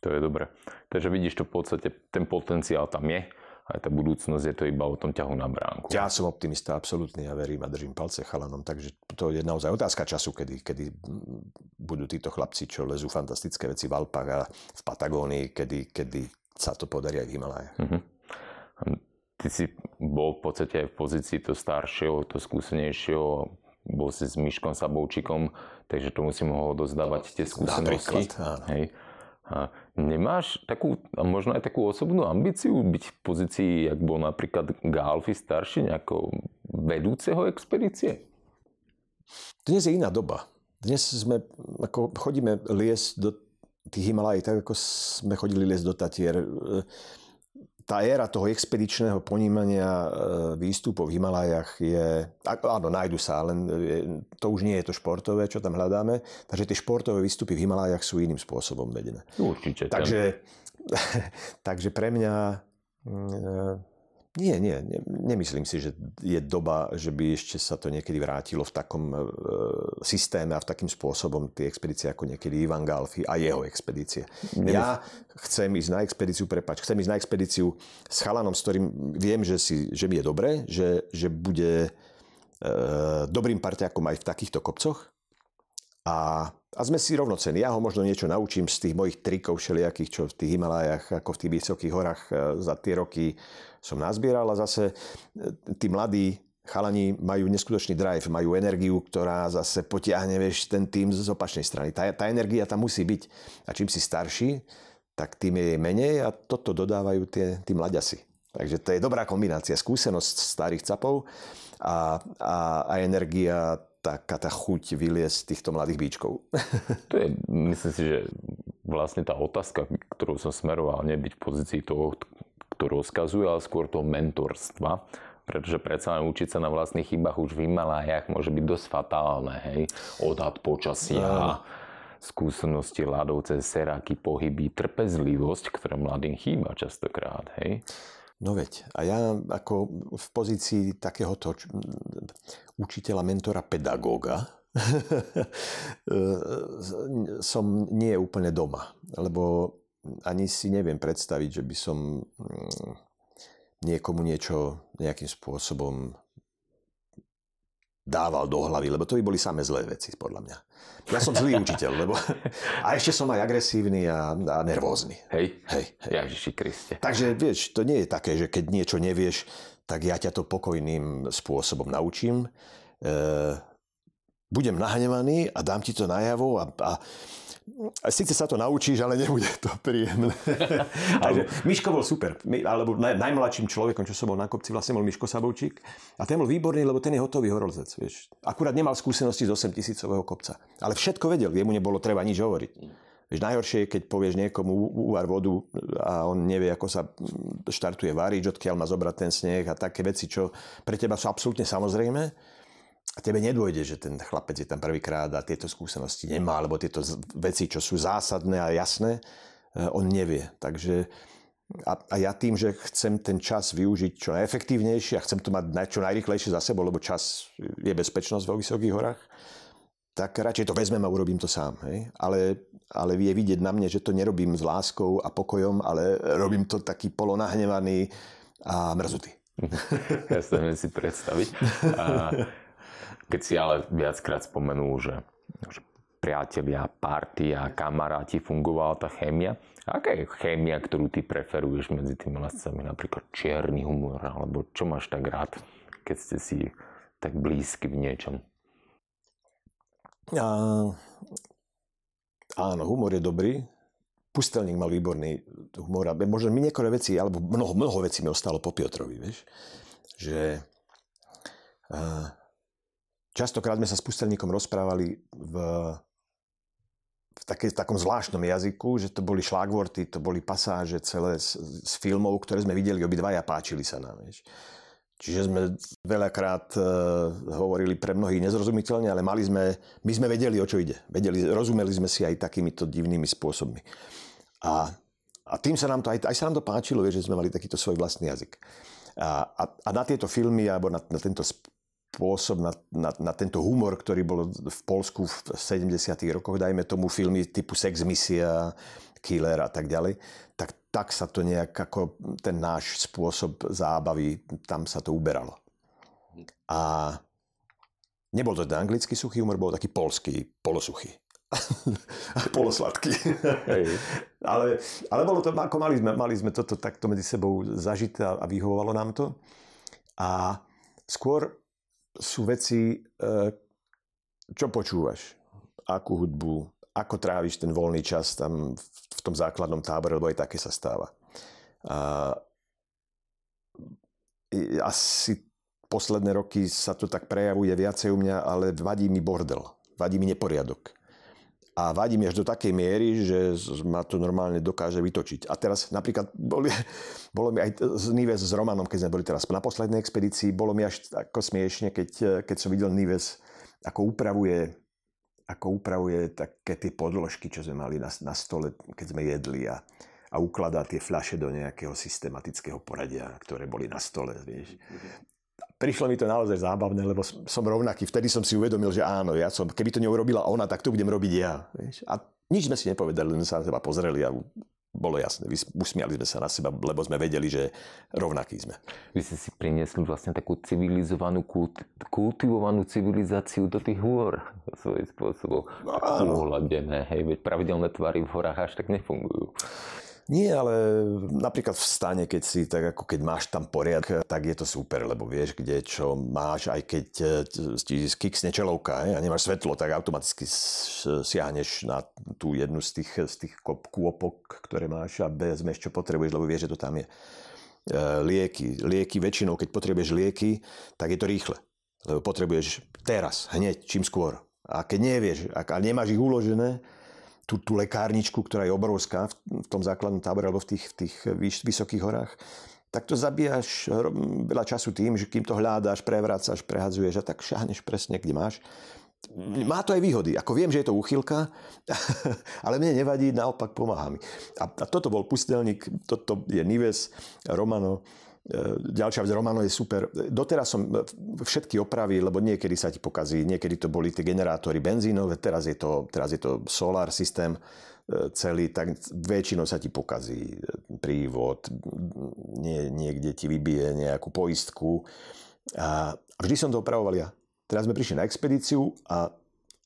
Speaker 1: To je dobre. Takže vidíš to v podstate, ten potenciál tam je, aj tá budúcnosť je to iba o tom ťahu na bránku.
Speaker 2: Ja som optimista, absolútne, ja verím a držím palce chalanom, takže to je naozaj otázka času, kedy, kedy budú títo chlapci, čo lezú fantastické veci v Alpách a v Patagónii, kedy, kedy sa to podarí aj v Himalaje. Uh-huh.
Speaker 1: Ty si bol v podstate aj v pozícii to staršieho, to skúsenejšieho, bol si s Myškom Saboučikom, takže tomu si mohol dozdávať tie skúsenosti. Hej. A nemáš takú, a možno aj takú osobnú ambíciu byť v pozícii, jak bol napríklad Galfi starší, nejako vedúceho expedície?
Speaker 2: Dnes je iná doba. Dnes sme, ako chodíme liesť do tých Himalají, tak ako sme chodili liesť do Tatier tá éra toho expedičného ponímania e, výstupov v Himalajach je, áno, nájdu sa, len to už nie je to športové, čo tam hľadáme, takže tie športové výstupy v Himalajach sú iným spôsobom vedené.
Speaker 1: Určite.
Speaker 2: Takže, takže pre mňa nie, nie, nie, nemyslím si, že je doba, že by ešte sa to niekedy vrátilo v takom e, systéme a v takým spôsobom tie expedície ako niekedy Ivan Galfi a jeho expedície. Nemysl... Ja chcem ísť na expedíciu, prepač, chcem ísť na expedíciu s chalanom, s ktorým viem, že, si, že mi je dobre, že, že bude e, dobrým parťákom aj v takýchto kopcoch a, a sme si rovnocení. Ja ho možno niečo naučím z tých mojich trikov všelijakých, čo v tých Himalájach, ako v tých vysokých horách e, za tie roky som nazbieral a zase e, tí mladí chalani majú neskutočný drive, majú energiu, ktorá zase potiahne vieš, ten tým z opačnej strany. Tá, tá energia tam musí byť. A čím si starší, tak tým je jej menej a toto dodávajú tie, tí mladiasi. Takže to je dobrá kombinácia. Skúsenosť starých capov a, a, a energia, taká tá chuť vyliesť týchto mladých bíčkov.
Speaker 1: To je, myslím si, že vlastne tá otázka, ktorú som smeroval, nebyť v pozícii toho, kto rozkazuje, ale skôr toho mentorstva, pretože predsa len učiť sa na vlastných chybách už v Himalájach môže byť dosť fatálne, hej. Odhad počasia, no. skúsenosti ľadovce, seráky, pohyby, trpezlivosť, ktorá mladým chýba častokrát, hej.
Speaker 2: No veď, a ja ako v pozícii takéhoto učiteľa, mentora, pedagóga som nie úplne doma, lebo ani si neviem predstaviť, že by som mm, niekomu niečo nejakým spôsobom dával do hlavy, lebo to by boli samé zlé veci, podľa mňa. Ja som zlý učiteľ, lebo... A ešte som aj agresívny a, a nervózny.
Speaker 1: Hej?
Speaker 2: Hej, hej.
Speaker 1: Ježiši Kriste.
Speaker 2: Takže vieš, to nie je také, že keď niečo nevieš, tak ja ťa to pokojným spôsobom naučím. E, budem nahnevaný a dám ti to najavo a, a Sice sa to naučíš, ale nebude to príjemné. Takže Miško bol super. Alebo naj, najmladším človekom, čo som bol na kopci, vlastne bol Miško Sabovčík. A ten bol výborný, lebo ten je hotový horolzec. Vieš. Akurát nemal skúsenosti z 8 tisícového kopca. Ale všetko vedel, jemu nebolo treba nič hovoriť. Vieš, najhoršie je, keď povieš niekomu úvar vodu a on nevie, ako sa štartuje várič, odkiaľ má zobrať ten sneh a také veci, čo pre teba sú absolútne samozrejme a tebe nedôjde, že ten chlapec je tam prvýkrát a tieto skúsenosti nemá, alebo tieto veci, čo sú zásadné a jasné, eh, on nevie. Takže a, a ja tým, že chcem ten čas využiť čo najefektívnejšie a chcem to mať čo najrychlejšie za sebou, lebo čas je bezpečnosť vo vysokých horách, tak radšej to vezmem a urobím to sám. Hej? Ale, ale je vidieť na mne, že to nerobím s láskou a pokojom, ale robím to taký polonahnevaný a mrzutý.
Speaker 1: Ja sa si predstaviť. A keď si ale viackrát spomenul, že, že priatelia, party a kamaráti fungovala tá chémia. Aká je chémia, ktorú ty preferuješ medzi tými lescami? Napríklad čierny humor, alebo čo máš tak rád, keď ste si tak blízky v niečom?
Speaker 2: A, áno, humor je dobrý. Pustelník mal výborný humor. A možno mi niektoré veci, alebo mnoho, mnoho vecí mi ostalo po Piotrovi, vieš. Že a, Častokrát sme sa s pustelníkom rozprávali v, v, také, v takom zvláštnom jazyku, že to boli šlágvorty, to boli pasáže celé z, z filmov, ktoré sme videli obidvaja, páčili sa nám. Vieš. Čiže sme veľakrát uh, hovorili pre mnohých nezrozumiteľne, ale mali sme, my sme vedeli, o čo ide. Vedeli, rozumeli sme si aj takýmito divnými spôsobmi. A, a tým sa nám to, aj, aj sa nám to páčilo, vieš, že sme mali takýto svoj vlastný jazyk. A, a, a na tieto filmy, alebo na, na tento spôsob na, na, na tento humor, ktorý bol v Polsku v 70. rokoch, dajme tomu filmy typu Sex Misia, Killer a tak ďalej, tak, tak sa to nejak ako ten náš spôsob zábavy, tam sa to uberalo. A nebol to ten anglický suchý humor, bol taký polský, polosuchý. polosladký. Ale, ale bolo to, ako mali sme, mali sme toto takto medzi sebou zažité a vyhovovalo nám to. A skôr sú veci, eh, čo počúvaš, akú hudbu, ako tráviš ten voľný čas tam v tom základnom tábore, lebo aj také sa stáva. A asi posledné roky sa to tak prejavuje viacej u mňa, ale vadí mi bordel, vadí mi neporiadok a vadí mi až do takej miery, že ma to normálne dokáže vytočiť. A teraz napríklad boli, bolo mi aj z Nives s Romanom, keď sme boli teraz na poslednej expedícii, bolo mi až ako smiešne, keď, keď som videl Nives, ako upravuje ako upravuje také tie podložky, čo sme mali na, na stole, keď sme jedli a, a ukladá tie fľaše do nejakého systematického poradia, ktoré boli na stole. Vieš prišlo mi to naozaj zábavné, lebo som rovnaký. Vtedy som si uvedomil, že áno, ja som, keby to neurobila ona, tak to budem robiť ja. Vieš? A nič sme si nepovedali, len sa na seba pozreli a bolo jasné. Usmiali sme sa na seba, lebo sme vedeli, že rovnakí sme.
Speaker 1: Vy ste si priniesli vlastne takú civilizovanú, kult, kultivovanú civilizáciu do tých hôr svojím spôsobom. No, Uhladené, hej, veď pravidelné tvary v horách až tak nefungujú.
Speaker 2: Nie, ale napríklad v stane, keď si, tak ako keď máš tam poriadok, tak je to super, lebo vieš, kde čo máš, aj keď e, ti kiksne čelovka a nemáš svetlo, tak automaticky siahneš na tú jednu z tých, z tých kôpok, ktoré máš a vezmeš, čo potrebuješ, lebo vieš, že to tam je. E, lieky. Lieky väčšinou, keď potrebuješ lieky, tak je to rýchle. Lebo potrebuješ teraz, hneď, čím skôr. A keď nevieš, a nemáš ich uložené, tú, tú lekárničku, ktorá je obrovská v, v tom základnom tábore alebo v tých, v tých vyš, vysokých horách, tak to zabíjaš veľa času tým, že kým to hľadáš, prevrácaš, prehadzuješ a tak šahneš presne, kde máš. Má to aj výhody. Ako viem, že je to úchylka, ale mne nevadí, naopak pomáha mi. A, a toto bol pustelník, toto je Nives, Romano, ďalšia vec, Romano je super. Doteraz som všetky opravy, lebo niekedy sa ti pokazí, niekedy to boli tie generátory benzínové, teraz je to, teraz je to solar systém celý, tak väčšinou sa ti pokazí prívod, nie, niekde ti vybije nejakú poistku. A vždy som to opravoval ja. Teraz sme prišli na expedíciu a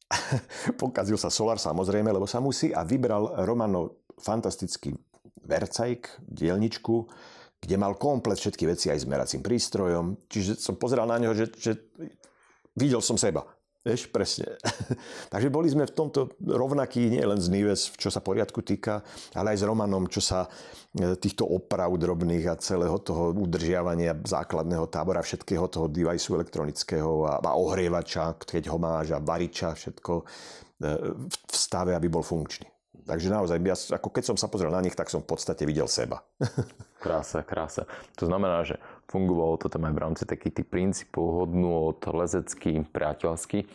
Speaker 2: pokazil sa Solar samozrejme, lebo sa musí a vybral Romano fantastický vercajk, dielničku, kde mal komplet všetky veci aj s meracím prístrojom. Čiže som pozeral na neho, že, že videl som seba. Vieš, presne. Takže boli sme v tomto rovnakí, nie len z Nives, čo sa poriadku týka, ale aj s Romanom, čo sa e, týchto oprav drobných a celého toho udržiavania základného tábora, všetkého toho deviceu elektronického a, a ohrievača, keď ho máš a variča, všetko e, v stave, aby bol funkčný. Takže naozaj, ja, ako keď som sa pozrel na nich, tak som v podstate videl seba.
Speaker 1: krása, krása. To znamená, že fungovalo to tam aj v rámci takých tých princípov hodnú od lezecký, priateľský.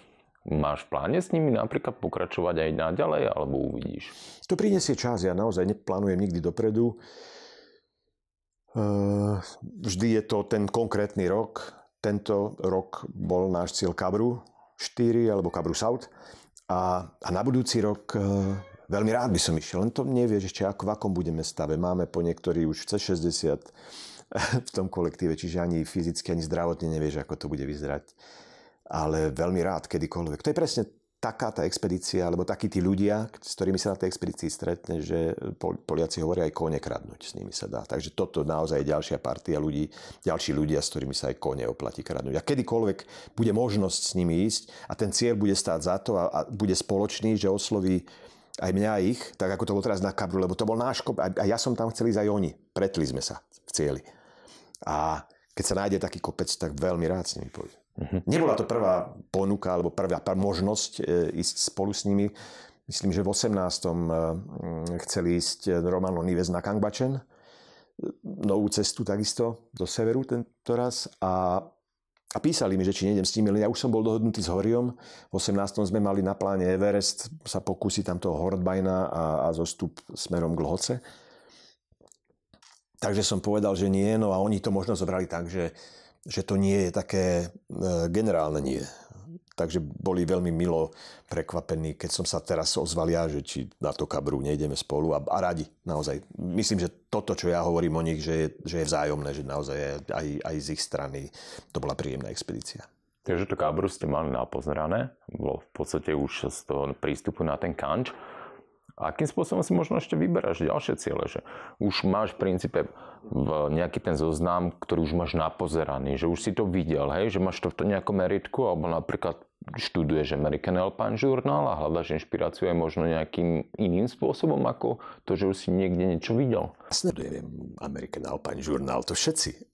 Speaker 1: Máš v pláne s nimi napríklad pokračovať aj naďalej, alebo uvidíš?
Speaker 2: To prinesie čas, ja naozaj neplánujem nikdy dopredu. Ehm, vždy je to ten konkrétny rok. Tento rok bol náš cieľ Kabru 4 alebo Kabru South. A, a na budúci rok Veľmi rád by som išiel, len to nevieš ešte, ako v akom budeme stave. Máme po niektorí už cez 60 v tom kolektíve, čiže ani fyzicky, ani zdravotne nevieš, ako to bude vyzerať. Ale veľmi rád, kedykoľvek. To je presne taká tá expedícia, alebo takí tí ľudia, s ktorými sa na tej expedícii stretne, že Poliaci hovoria aj kone kradnúť, s nimi sa dá. Takže toto naozaj je ďalšia partia ľudí, ďalší ľudia, s ktorými sa aj kone oplatí kradnúť. A kedykoľvek bude možnosť s nimi ísť a ten cieľ bude stáť za to a, a bude spoločný, že osloví aj mňa a ich, tak ako to bolo teraz na Kabru, lebo to bol náš kop a ja som tam chcel ísť aj oni. Pretli sme sa v cieli. A keď sa nájde taký kopec, tak veľmi rád s nimi pôjdem. Uh-huh. Nebola to prvá ponuka alebo prvá možnosť e, ísť spolu s nimi. Myslím, že v 18. E, chceli ísť Romano Nives na Kangbačen, novú cestu takisto do severu tento raz a a písali mi, že či nejdem s nimi, ja už som bol dohodnutý s Horiom. V 18. sme mali na pláne Everest, sa pokúsiť tam toho Hordbajna a, a zostup smerom k Lhoce. Takže som povedal, že nie, no a oni to možno zobrali tak, že, že to nie je také e, generálne nie takže boli veľmi milo prekvapení, keď som sa teraz ozval ja, že či na to kabru nejdeme spolu a, a radi, naozaj. Myslím, že toto, čo ja hovorím o nich, že je, že je vzájomné, že naozaj aj, aj z ich strany to bola príjemná expedícia.
Speaker 1: Takže to kabru ste mali napozerané, bolo v podstate už z toho prístupu na ten kanč. A akým spôsobom si možno ešte vyberáš ďalšie ciele? Že už máš v princípe v nejaký ten zoznam, ktorý už máš napozeraný, že už si to videl, hej? že máš to v nejakom meritku, alebo napríklad študuješ American Alpine Journal a hľadaš inšpiráciu aj možno nejakým iným spôsobom, ako to, že už si niekde niečo videl?
Speaker 2: Sledujem American Alpine Journal, to všetci.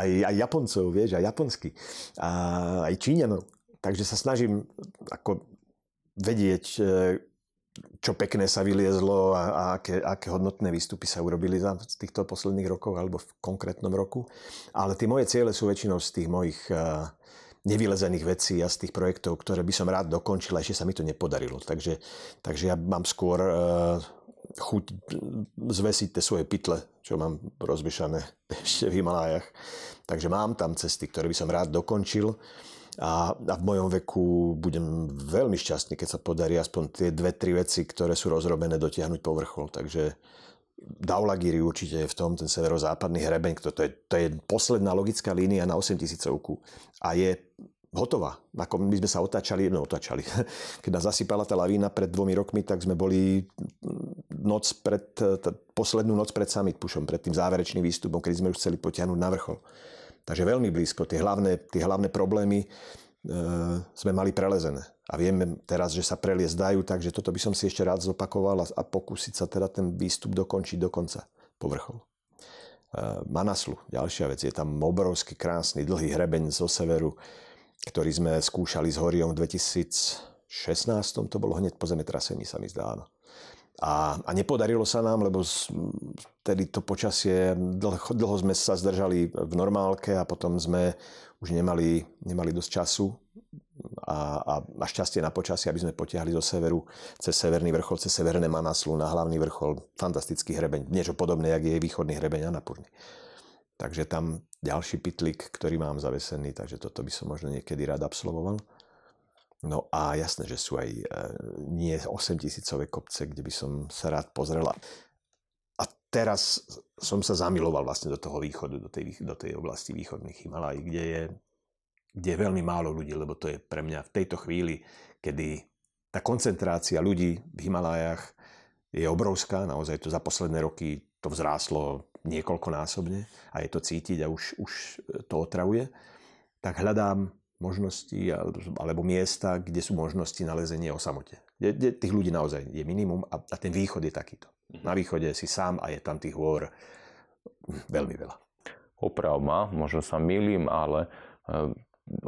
Speaker 2: aj, aj Japoncov, vieš, aj japonsky. A aj Číňanov. Takže sa snažím ako vedieť, čo pekné sa vyliezlo a, a aké, aké hodnotné výstupy sa urobili za týchto posledných rokov alebo v konkrétnom roku. Ale tie moje ciele sú väčšinou z tých mojich uh, nevylezených vecí a z tých projektov, ktoré by som rád dokončil, ešte sa mi to nepodarilo. Takže, takže ja mám skôr uh, chuť zvesiť tie svoje pytle, čo mám rozvyšané ešte v Himalájach. Takže mám tam cesty, ktoré by som rád dokončil a, a v mojom veku budem veľmi šťastný, keď sa podarí aspoň tie dve, tri veci, ktoré sú rozrobené, dotiahnuť po vrchol. Takže Daulagiri určite je v tom, ten severozápadný hrebeň, to, to, je, to je posledná logická línia na 8000 a je hotová. Ako my sme sa otáčali, no otáčali. Keď nás zasypala tá lavína pred dvomi rokmi, tak sme boli noc pred, poslednú noc pred summit pušom, pred tým záverečným výstupom, keď sme už chceli potiahnuť na vrchol. Takže veľmi blízko. Tie hlavné, tie hlavné problémy e, sme mali prelezené. A vieme teraz, že sa preliesť dajú, takže toto by som si ešte rád zopakoval a, a pokúsiť sa teda ten výstup dokončiť do konca povrchov. E, Manaslu, ďalšia vec, je tam obrovský, krásny, dlhý hrebeň zo severu, ktorý sme skúšali s Horiom v 2016, to bolo hneď po zemetrasení, sa mi zdá, áno. A, a nepodarilo sa nám, lebo vtedy to počasie, dlho, dlho sme sa zdržali v normálke a potom sme už nemali, nemali dosť času a, a, a šťastie na počasie, aby sme potiahli zo severu cez severný vrchol, cez severné Manaslu na hlavný vrchol. Fantastický hrebeň, niečo podobné, jak je východný hrebeň Anapurny. Takže tam ďalší pitlik, ktorý mám zavesený, takže toto by som možno niekedy rád absolvoval. No a jasné, že sú aj e, nie 8 tisícové kopce, kde by som sa rád pozrel. A teraz som sa zamiloval vlastne do toho východu, do tej, do tej oblasti východných Himalají, kde je, kde je veľmi málo ľudí, lebo to je pre mňa v tejto chvíli, kedy tá koncentrácia ľudí v Himalájach je obrovská, naozaj to za posledné roky to vzrástlo niekoľkonásobne a je to cítiť a už, už to otravuje, tak hľadám možnosti alebo miesta, kde sú možnosti na lezenie o samote. Kde, tých ľudí naozaj je minimum a, a ten východ je takýto. Mhm. Na východe si sám a je tam tých hôr veľmi veľa.
Speaker 1: Oprav ma, možno sa milím, ale eh,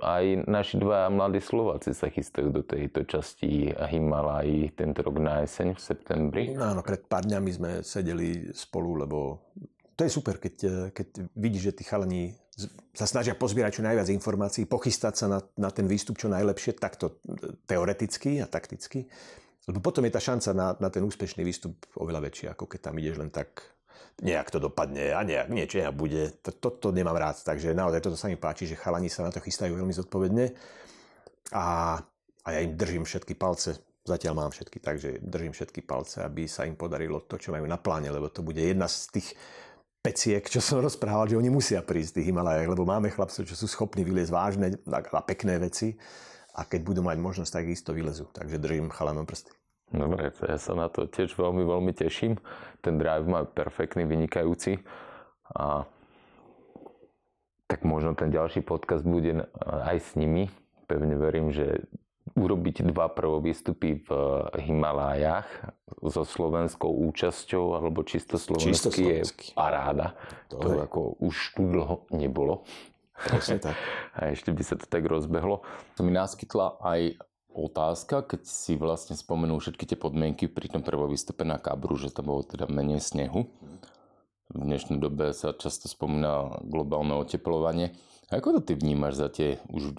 Speaker 1: aj naši dva mladí Slováci sa chystajú do tejto časti Himalají tento rok na jeseň v septembri.
Speaker 2: Áno, pred pár dňami sme sedeli spolu, lebo to je super, keď, keď vidíš, že tí chalani sa snažia pozbierať čo najviac informácií, pochystať sa na, na ten výstup čo najlepšie, takto teoreticky a takticky. Lebo potom je tá šanca na, na ten úspešný výstup oveľa väčšia, ako keď tam ideš len tak nejak to dopadne a nejak niečo nejak bude. Toto to, to nemám rád, takže naozaj toto sa mi páči, že chalani sa na to chystajú veľmi zodpovedne a, a ja im držím všetky palce. Zatiaľ mám všetky, takže držím všetky palce, aby sa im podarilo to, čo majú na pláne, lebo to bude jedna z tých peciek, čo som rozprával, že oni musia prísť tých Himalajach, lebo máme chlapcov, čo sú schopní vyliezť vážne a pekné veci a keď budú mať možnosť, tak isto vylezú. Takže držím chalanom prsty.
Speaker 1: Dobre, ja sa na to tiež veľmi, veľmi teším. Ten drive má perfektný, vynikajúci. A tak možno ten ďalší podcast bude aj s nimi. Pevne verím, že urobiť dva prvovýstupy v Himalájach so slovenskou účasťou alebo čisto slovenský je paráda. To, to ako už tu dlho nebolo.
Speaker 2: Presne tak.
Speaker 1: A ešte by sa to tak rozbehlo. To mi naskytla aj otázka, keď si vlastne spomenul všetky tie podmienky pri tom prvom výstupe na Kabru, že tam bolo teda menej snehu. V dnešnej dobe sa často spomína globálne oteplovanie. Ako to ty vnímaš za tie už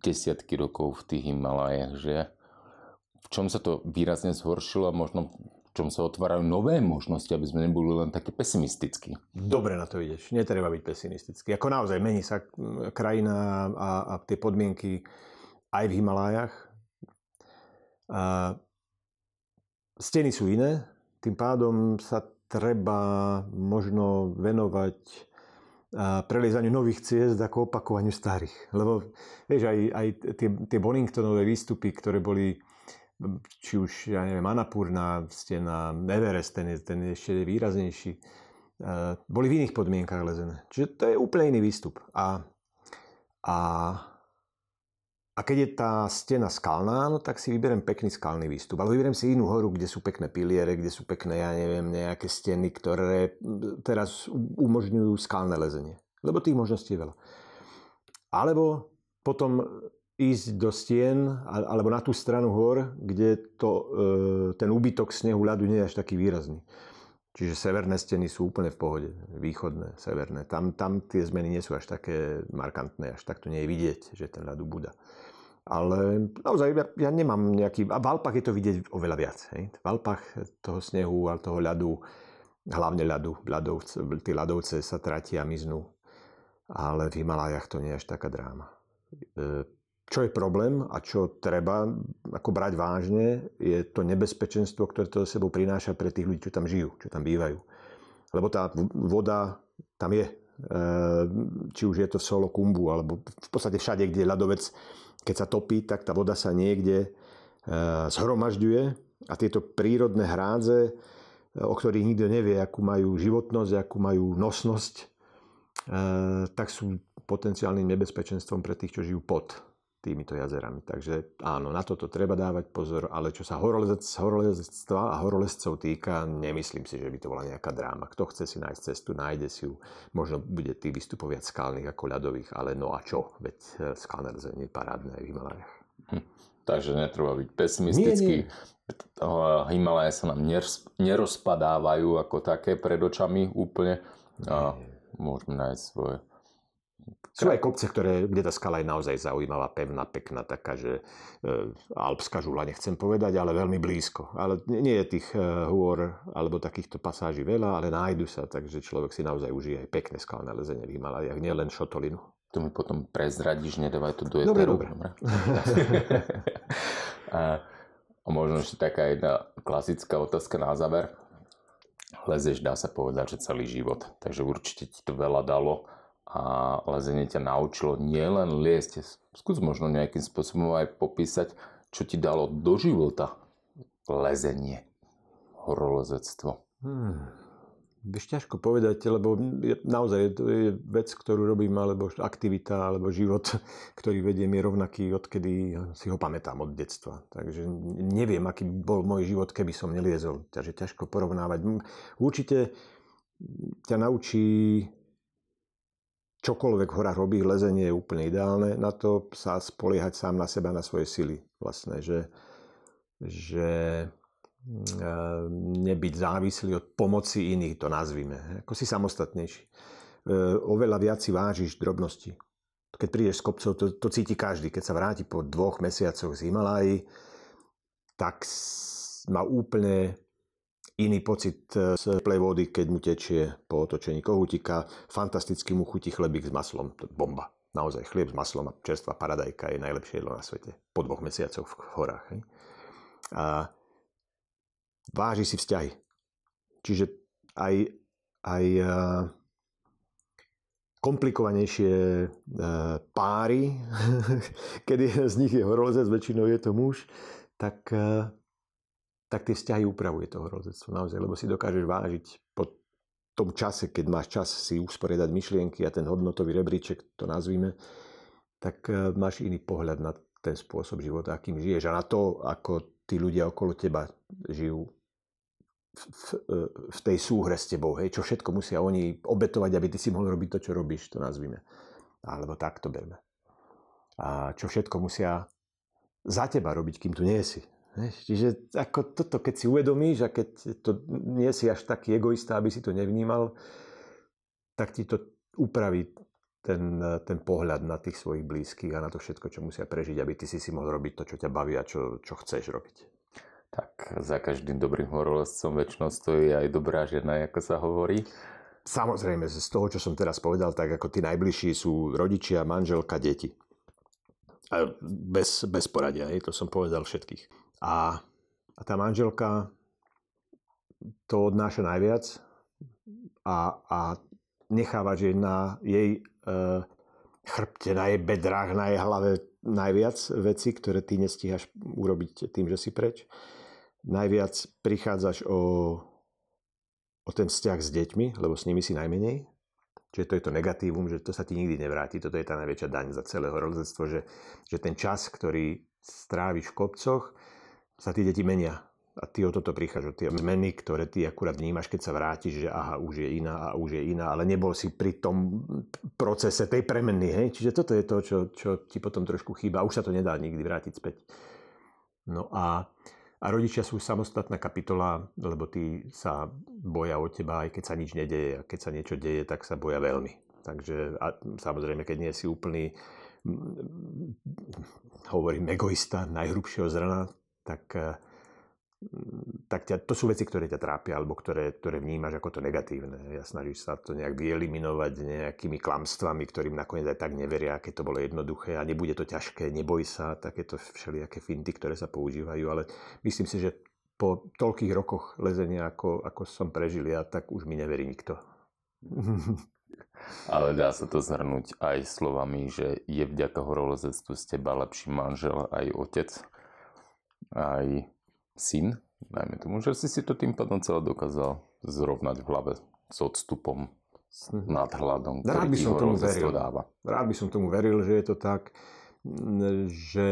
Speaker 1: desiatky rokov v tých Himalajach, že v čom sa to výrazne zhoršilo a možno v čom sa otvárajú nové možnosti, aby sme neboli len také pesimistickí.
Speaker 2: Dobre na to ideš. Netreba byť pesimistický. Ako naozaj mení sa krajina a, a tie podmienky aj v Himalájach. A steny sú iné, tým pádom sa treba možno venovať preliezaniu nových ciest ako opakovaniu starých. Lebo vieš, aj, aj tie, tie Boningtonové výstupy, ktoré boli či už, ja neviem, Annapurna, stena, Everest, ten je, ten je ešte výraznejší, boli v iných podmienkach lezené. Čiže to je úplne iný výstup. A, a a keď je tá stena skalná, no tak si vyberiem pekný skalný výstup. Ale vyberiem si inú horu, kde sú pekné piliere, kde sú pekné, ja neviem, nejaké steny, ktoré teraz umožňujú skalné lezenie. Lebo tých možností je veľa. Alebo potom ísť do stien, alebo na tú stranu hor, kde to, e, ten úbytok snehu ľadu nie je až taký výrazný. Čiže severné steny sú úplne v pohode, východné, severné. Tam, tam tie zmeny nie sú až také markantné, až tak to nie je vidieť, že ten ľad ubúda. Ale naozaj ja, ja nemám nejaký... A v Alpách je to vidieť oveľa viac. Hej. V Alpách toho snehu a toho ľadu, hlavne ľadu, ľadovce, tie ľadovce sa tratia a miznú. Ale v Himalájach to nie je až taká dráma. E, čo je problém a čo treba ako brať vážne, je to nebezpečenstvo, ktoré to sebou prináša pre tých ľudí, čo tam žijú, čo tam bývajú. Lebo tá voda tam je. E, či už je to v Solo Kumbu, alebo v podstate všade, kde je ľadovec keď sa topí, tak tá voda sa niekde e, zhromažďuje a tieto prírodné hrádze, e, o ktorých nikto nevie, akú majú životnosť, akú majú nosnosť, e, tak sú potenciálnym nebezpečenstvom pre tých, čo žijú pod týmito jazerami. Takže áno, na toto treba dávať pozor, ale čo sa horolezectva a horolezcov týka, nemyslím si, že by to bola nejaká dráma. Kto chce si nájsť cestu, nájde si ju. Možno bude tých vystupov viac skalných ako ľadových, ale no a čo? Veď e, skalné lezenie je parádne aj v.
Speaker 1: Hm. Takže netreba byť pesimistický. Nie, nie. Himalaje sa nám nerozpadávajú ako také pred očami úplne. A môžeme nájsť svoje
Speaker 2: Sú aj kopce, ktoré, kde tá skala je naozaj zaujímavá, pevná, pekná, taká, že e, alpská žula nechcem povedať, ale veľmi blízko. Ale nie je tých e, hôr alebo takýchto pasáží veľa, ale nájdu sa, takže človek si naozaj užije aj pekné skalné lezenie v Himalajach, nielen šotolinu.
Speaker 1: To mi potom prezradíš, nedávaj to do
Speaker 2: Dobre, dobre.
Speaker 1: a, a možno ešte taká jedna klasická otázka na záver. Lezeš, dá sa povedať, že celý život, takže určite ti to veľa dalo a lezenie ťa naučilo nielen liesť, skús možno nejakým spôsobom aj popísať, čo ti dalo do života lezenie, horolezectvo. Hmm.
Speaker 2: Vieš ťažko povedať, lebo je, naozaj to je vec, ktorú robím, alebo aktivita, alebo život, ktorý vediem je rovnaký, odkedy si ho pamätám od detstva. Takže neviem, aký bol môj život, keby som neliezol. Takže ťažko porovnávať. Určite ťa naučí čokoľvek hora robí, lezenie je úplne ideálne na to sa spoliehať sám na seba, na svoje sily vlastné, že, že e, nebyť závislý od pomoci iných, to nazvime. Ako si samostatnejší. E, oveľa viac si vážiš drobnosti. Keď prídeš z kopcov, to, to cíti každý. Keď sa vráti po dvoch mesiacoch z Himalají, tak má úplne iný pocit e, z teplej vody, keď mu tečie po otočení kohútika. Fantasticky mu chutí chlebík s maslom. To je bomba. Naozaj chlieb s maslom a čerstvá paradajka je najlepšie jedlo na svete. Po dvoch mesiacoch v horách. Hej. A váži si vzťahy. Čiže aj, aj e, komplikovanejšie e, páry, kedy z nich je horolezec, väčšinou je to muž, tak tak tie vzťahy upravuje to horolezectvo naozaj, lebo si dokážeš vážiť po tom čase, keď máš čas si usporiadať myšlienky a ten hodnotový rebríček, to nazvime, tak e, máš iný pohľad na ten spôsob života, akým žiješ a na to, ako tí ľudia okolo teba žijú v, e, v tej súhre s tebou. Hej? Čo všetko musia oni obetovať, aby ty si mohol robiť to, čo robíš, to nazvime. Alebo tak to berme. A čo všetko musia za teba robiť, kým tu nie si. Čiže ako toto, keď si uvedomíš a keď to nie si až taký egoista, aby si to nevnímal, tak ti to upraví ten, ten pohľad na tých svojich blízkych a na to všetko, čo musia prežiť, aby ty si si mohol robiť to, čo ťa baví a čo, čo chceš robiť.
Speaker 1: Tak za každým dobrým horolezcom väčšinou stojí aj dobrá žena, ako sa hovorí.
Speaker 2: Samozrejme, z toho, čo som teraz povedal, tak ako tí najbližší sú rodičia, manželka, deti. A bez, bez poradia, hej, to som povedal všetkých. A, a tá manželka to odnáša najviac a, a necháva, že na jej e, chrbte, na jej bedrách, na jej hlave najviac veci, ktoré ty nestíhaš urobiť tým, že si preč. Najviac prichádzaš o, o ten vzťah s deťmi, lebo s nimi si najmenej. Čiže to je to negatívum, že to sa ti nikdy nevráti. Toto je tá najväčšia daň za celé horolezectvo, že, že ten čas, ktorý stráviš v kopcoch, sa tí deti menia. A ty o toto prichádzaš, tie zmeny, ktoré ty akurát vnímaš, keď sa vrátiš, že aha, už je iná a už je iná, ale nebol si pri tom procese tej premeny. Hej? Čiže toto je to, čo, čo ti potom trošku chýba. Už sa to nedá nikdy vrátiť späť. No a, a rodičia sú samostatná kapitola, lebo tí sa boja o teba, aj keď sa nič nedeje. A keď sa niečo deje, tak sa boja veľmi. Takže a samozrejme, keď nie si úplný hovorím egoista najhrubšieho zrna, tak, eh, tak ťa, to sú veci, ktoré ťa trápia alebo ktoré, ktoré vnímaš ako to negatívne. Ja snažíš sa to nejak vyeliminovať nejakými klamstvami, ktorým nakoniec aj tak neveria, keď to bolo jednoduché a nebude to ťažké, neboj sa, takéto všelijaké finty, ktoré sa používajú, ale myslím si, že po toľkých rokoch lezenia, ako, ako som prežil ja, tak už mi neverí nikto.
Speaker 1: Ale dá sa to zhrnúť aj slovami, že je vďaka horolezectvu z teba lepší manžel aj otec aj syn, dajme tomu, že si si to tým pádom celé dokázal zrovnať v hlave s odstupom, s mhm. nadhľadom,
Speaker 2: ktorý Rád by som tomu veril. dáva. Rád by som tomu veril, že je to tak, že,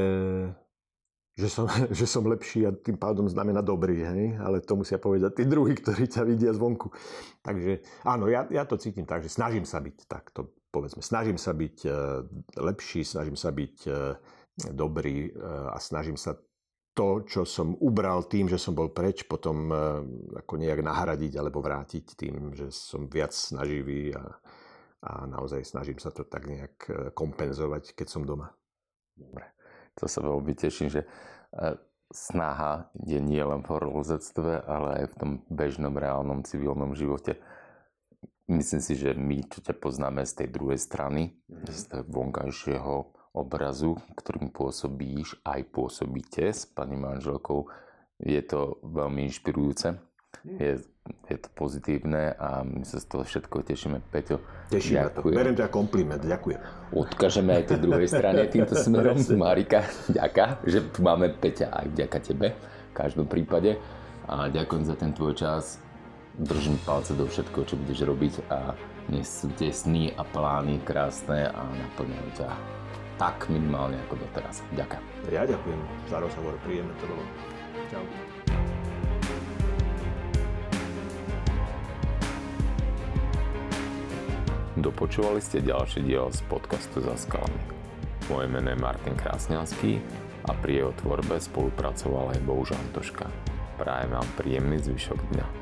Speaker 2: že, som, že som lepší a tým pádom znamená dobrý, hej? ale to musia povedať tí druhí, ktorí ťa vidia zvonku. Takže áno, ja, ja to cítim tak, že snažím sa byť tak, to povedzme, snažím sa byť uh, lepší, snažím sa byť uh, dobrý uh, a snažím sa to, čo som ubral tým, že som bol preč, potom eh, ako nejak nahradiť alebo vrátiť tým, že som viac snaživý a,
Speaker 3: a naozaj snažím sa to tak nejak e, kompenzovať, keď som doma.
Speaker 1: Dobre, to sa veľmi teším, že e, snaha je nie len v horolezectve, ale aj v tom bežnom, reálnom, civilnom živote. Myslím si, že my, čo ťa poznáme z tej druhej strany, mm-hmm. z toho vonkajšieho obrazu, ktorým pôsobíš, aj pôsobíte s pani manželkou, je to veľmi inšpirujúce. Je, je to pozitívne a my sa z toho všetko tešíme. Peťo,
Speaker 3: Teším ďakujem. to. Beriem ako kompliment. Ďakujem.
Speaker 1: Odkážeme aj tej druhej strane týmto smerom. Marika, ďaká, že tu máme Peťa aj vďaka tebe v každom prípade. A ďakujem za ten tvoj čas. Držím palce do všetko, čo budeš robiť a dnes sú tie sny a plány krásne a naplňajú ťa tak minimálne ako doteraz. Ďakujem.
Speaker 3: Ja ďakujem za rozhovor, príjemné to bolo. Čau.
Speaker 1: Dopočúvali ste ďalší diel z podcastu Za skalami. Moje meno je Martin Krásňanský a pri jeho tvorbe spolupracoval aj Bohuž Antoška. Prajem vám príjemný zvyšok dňa.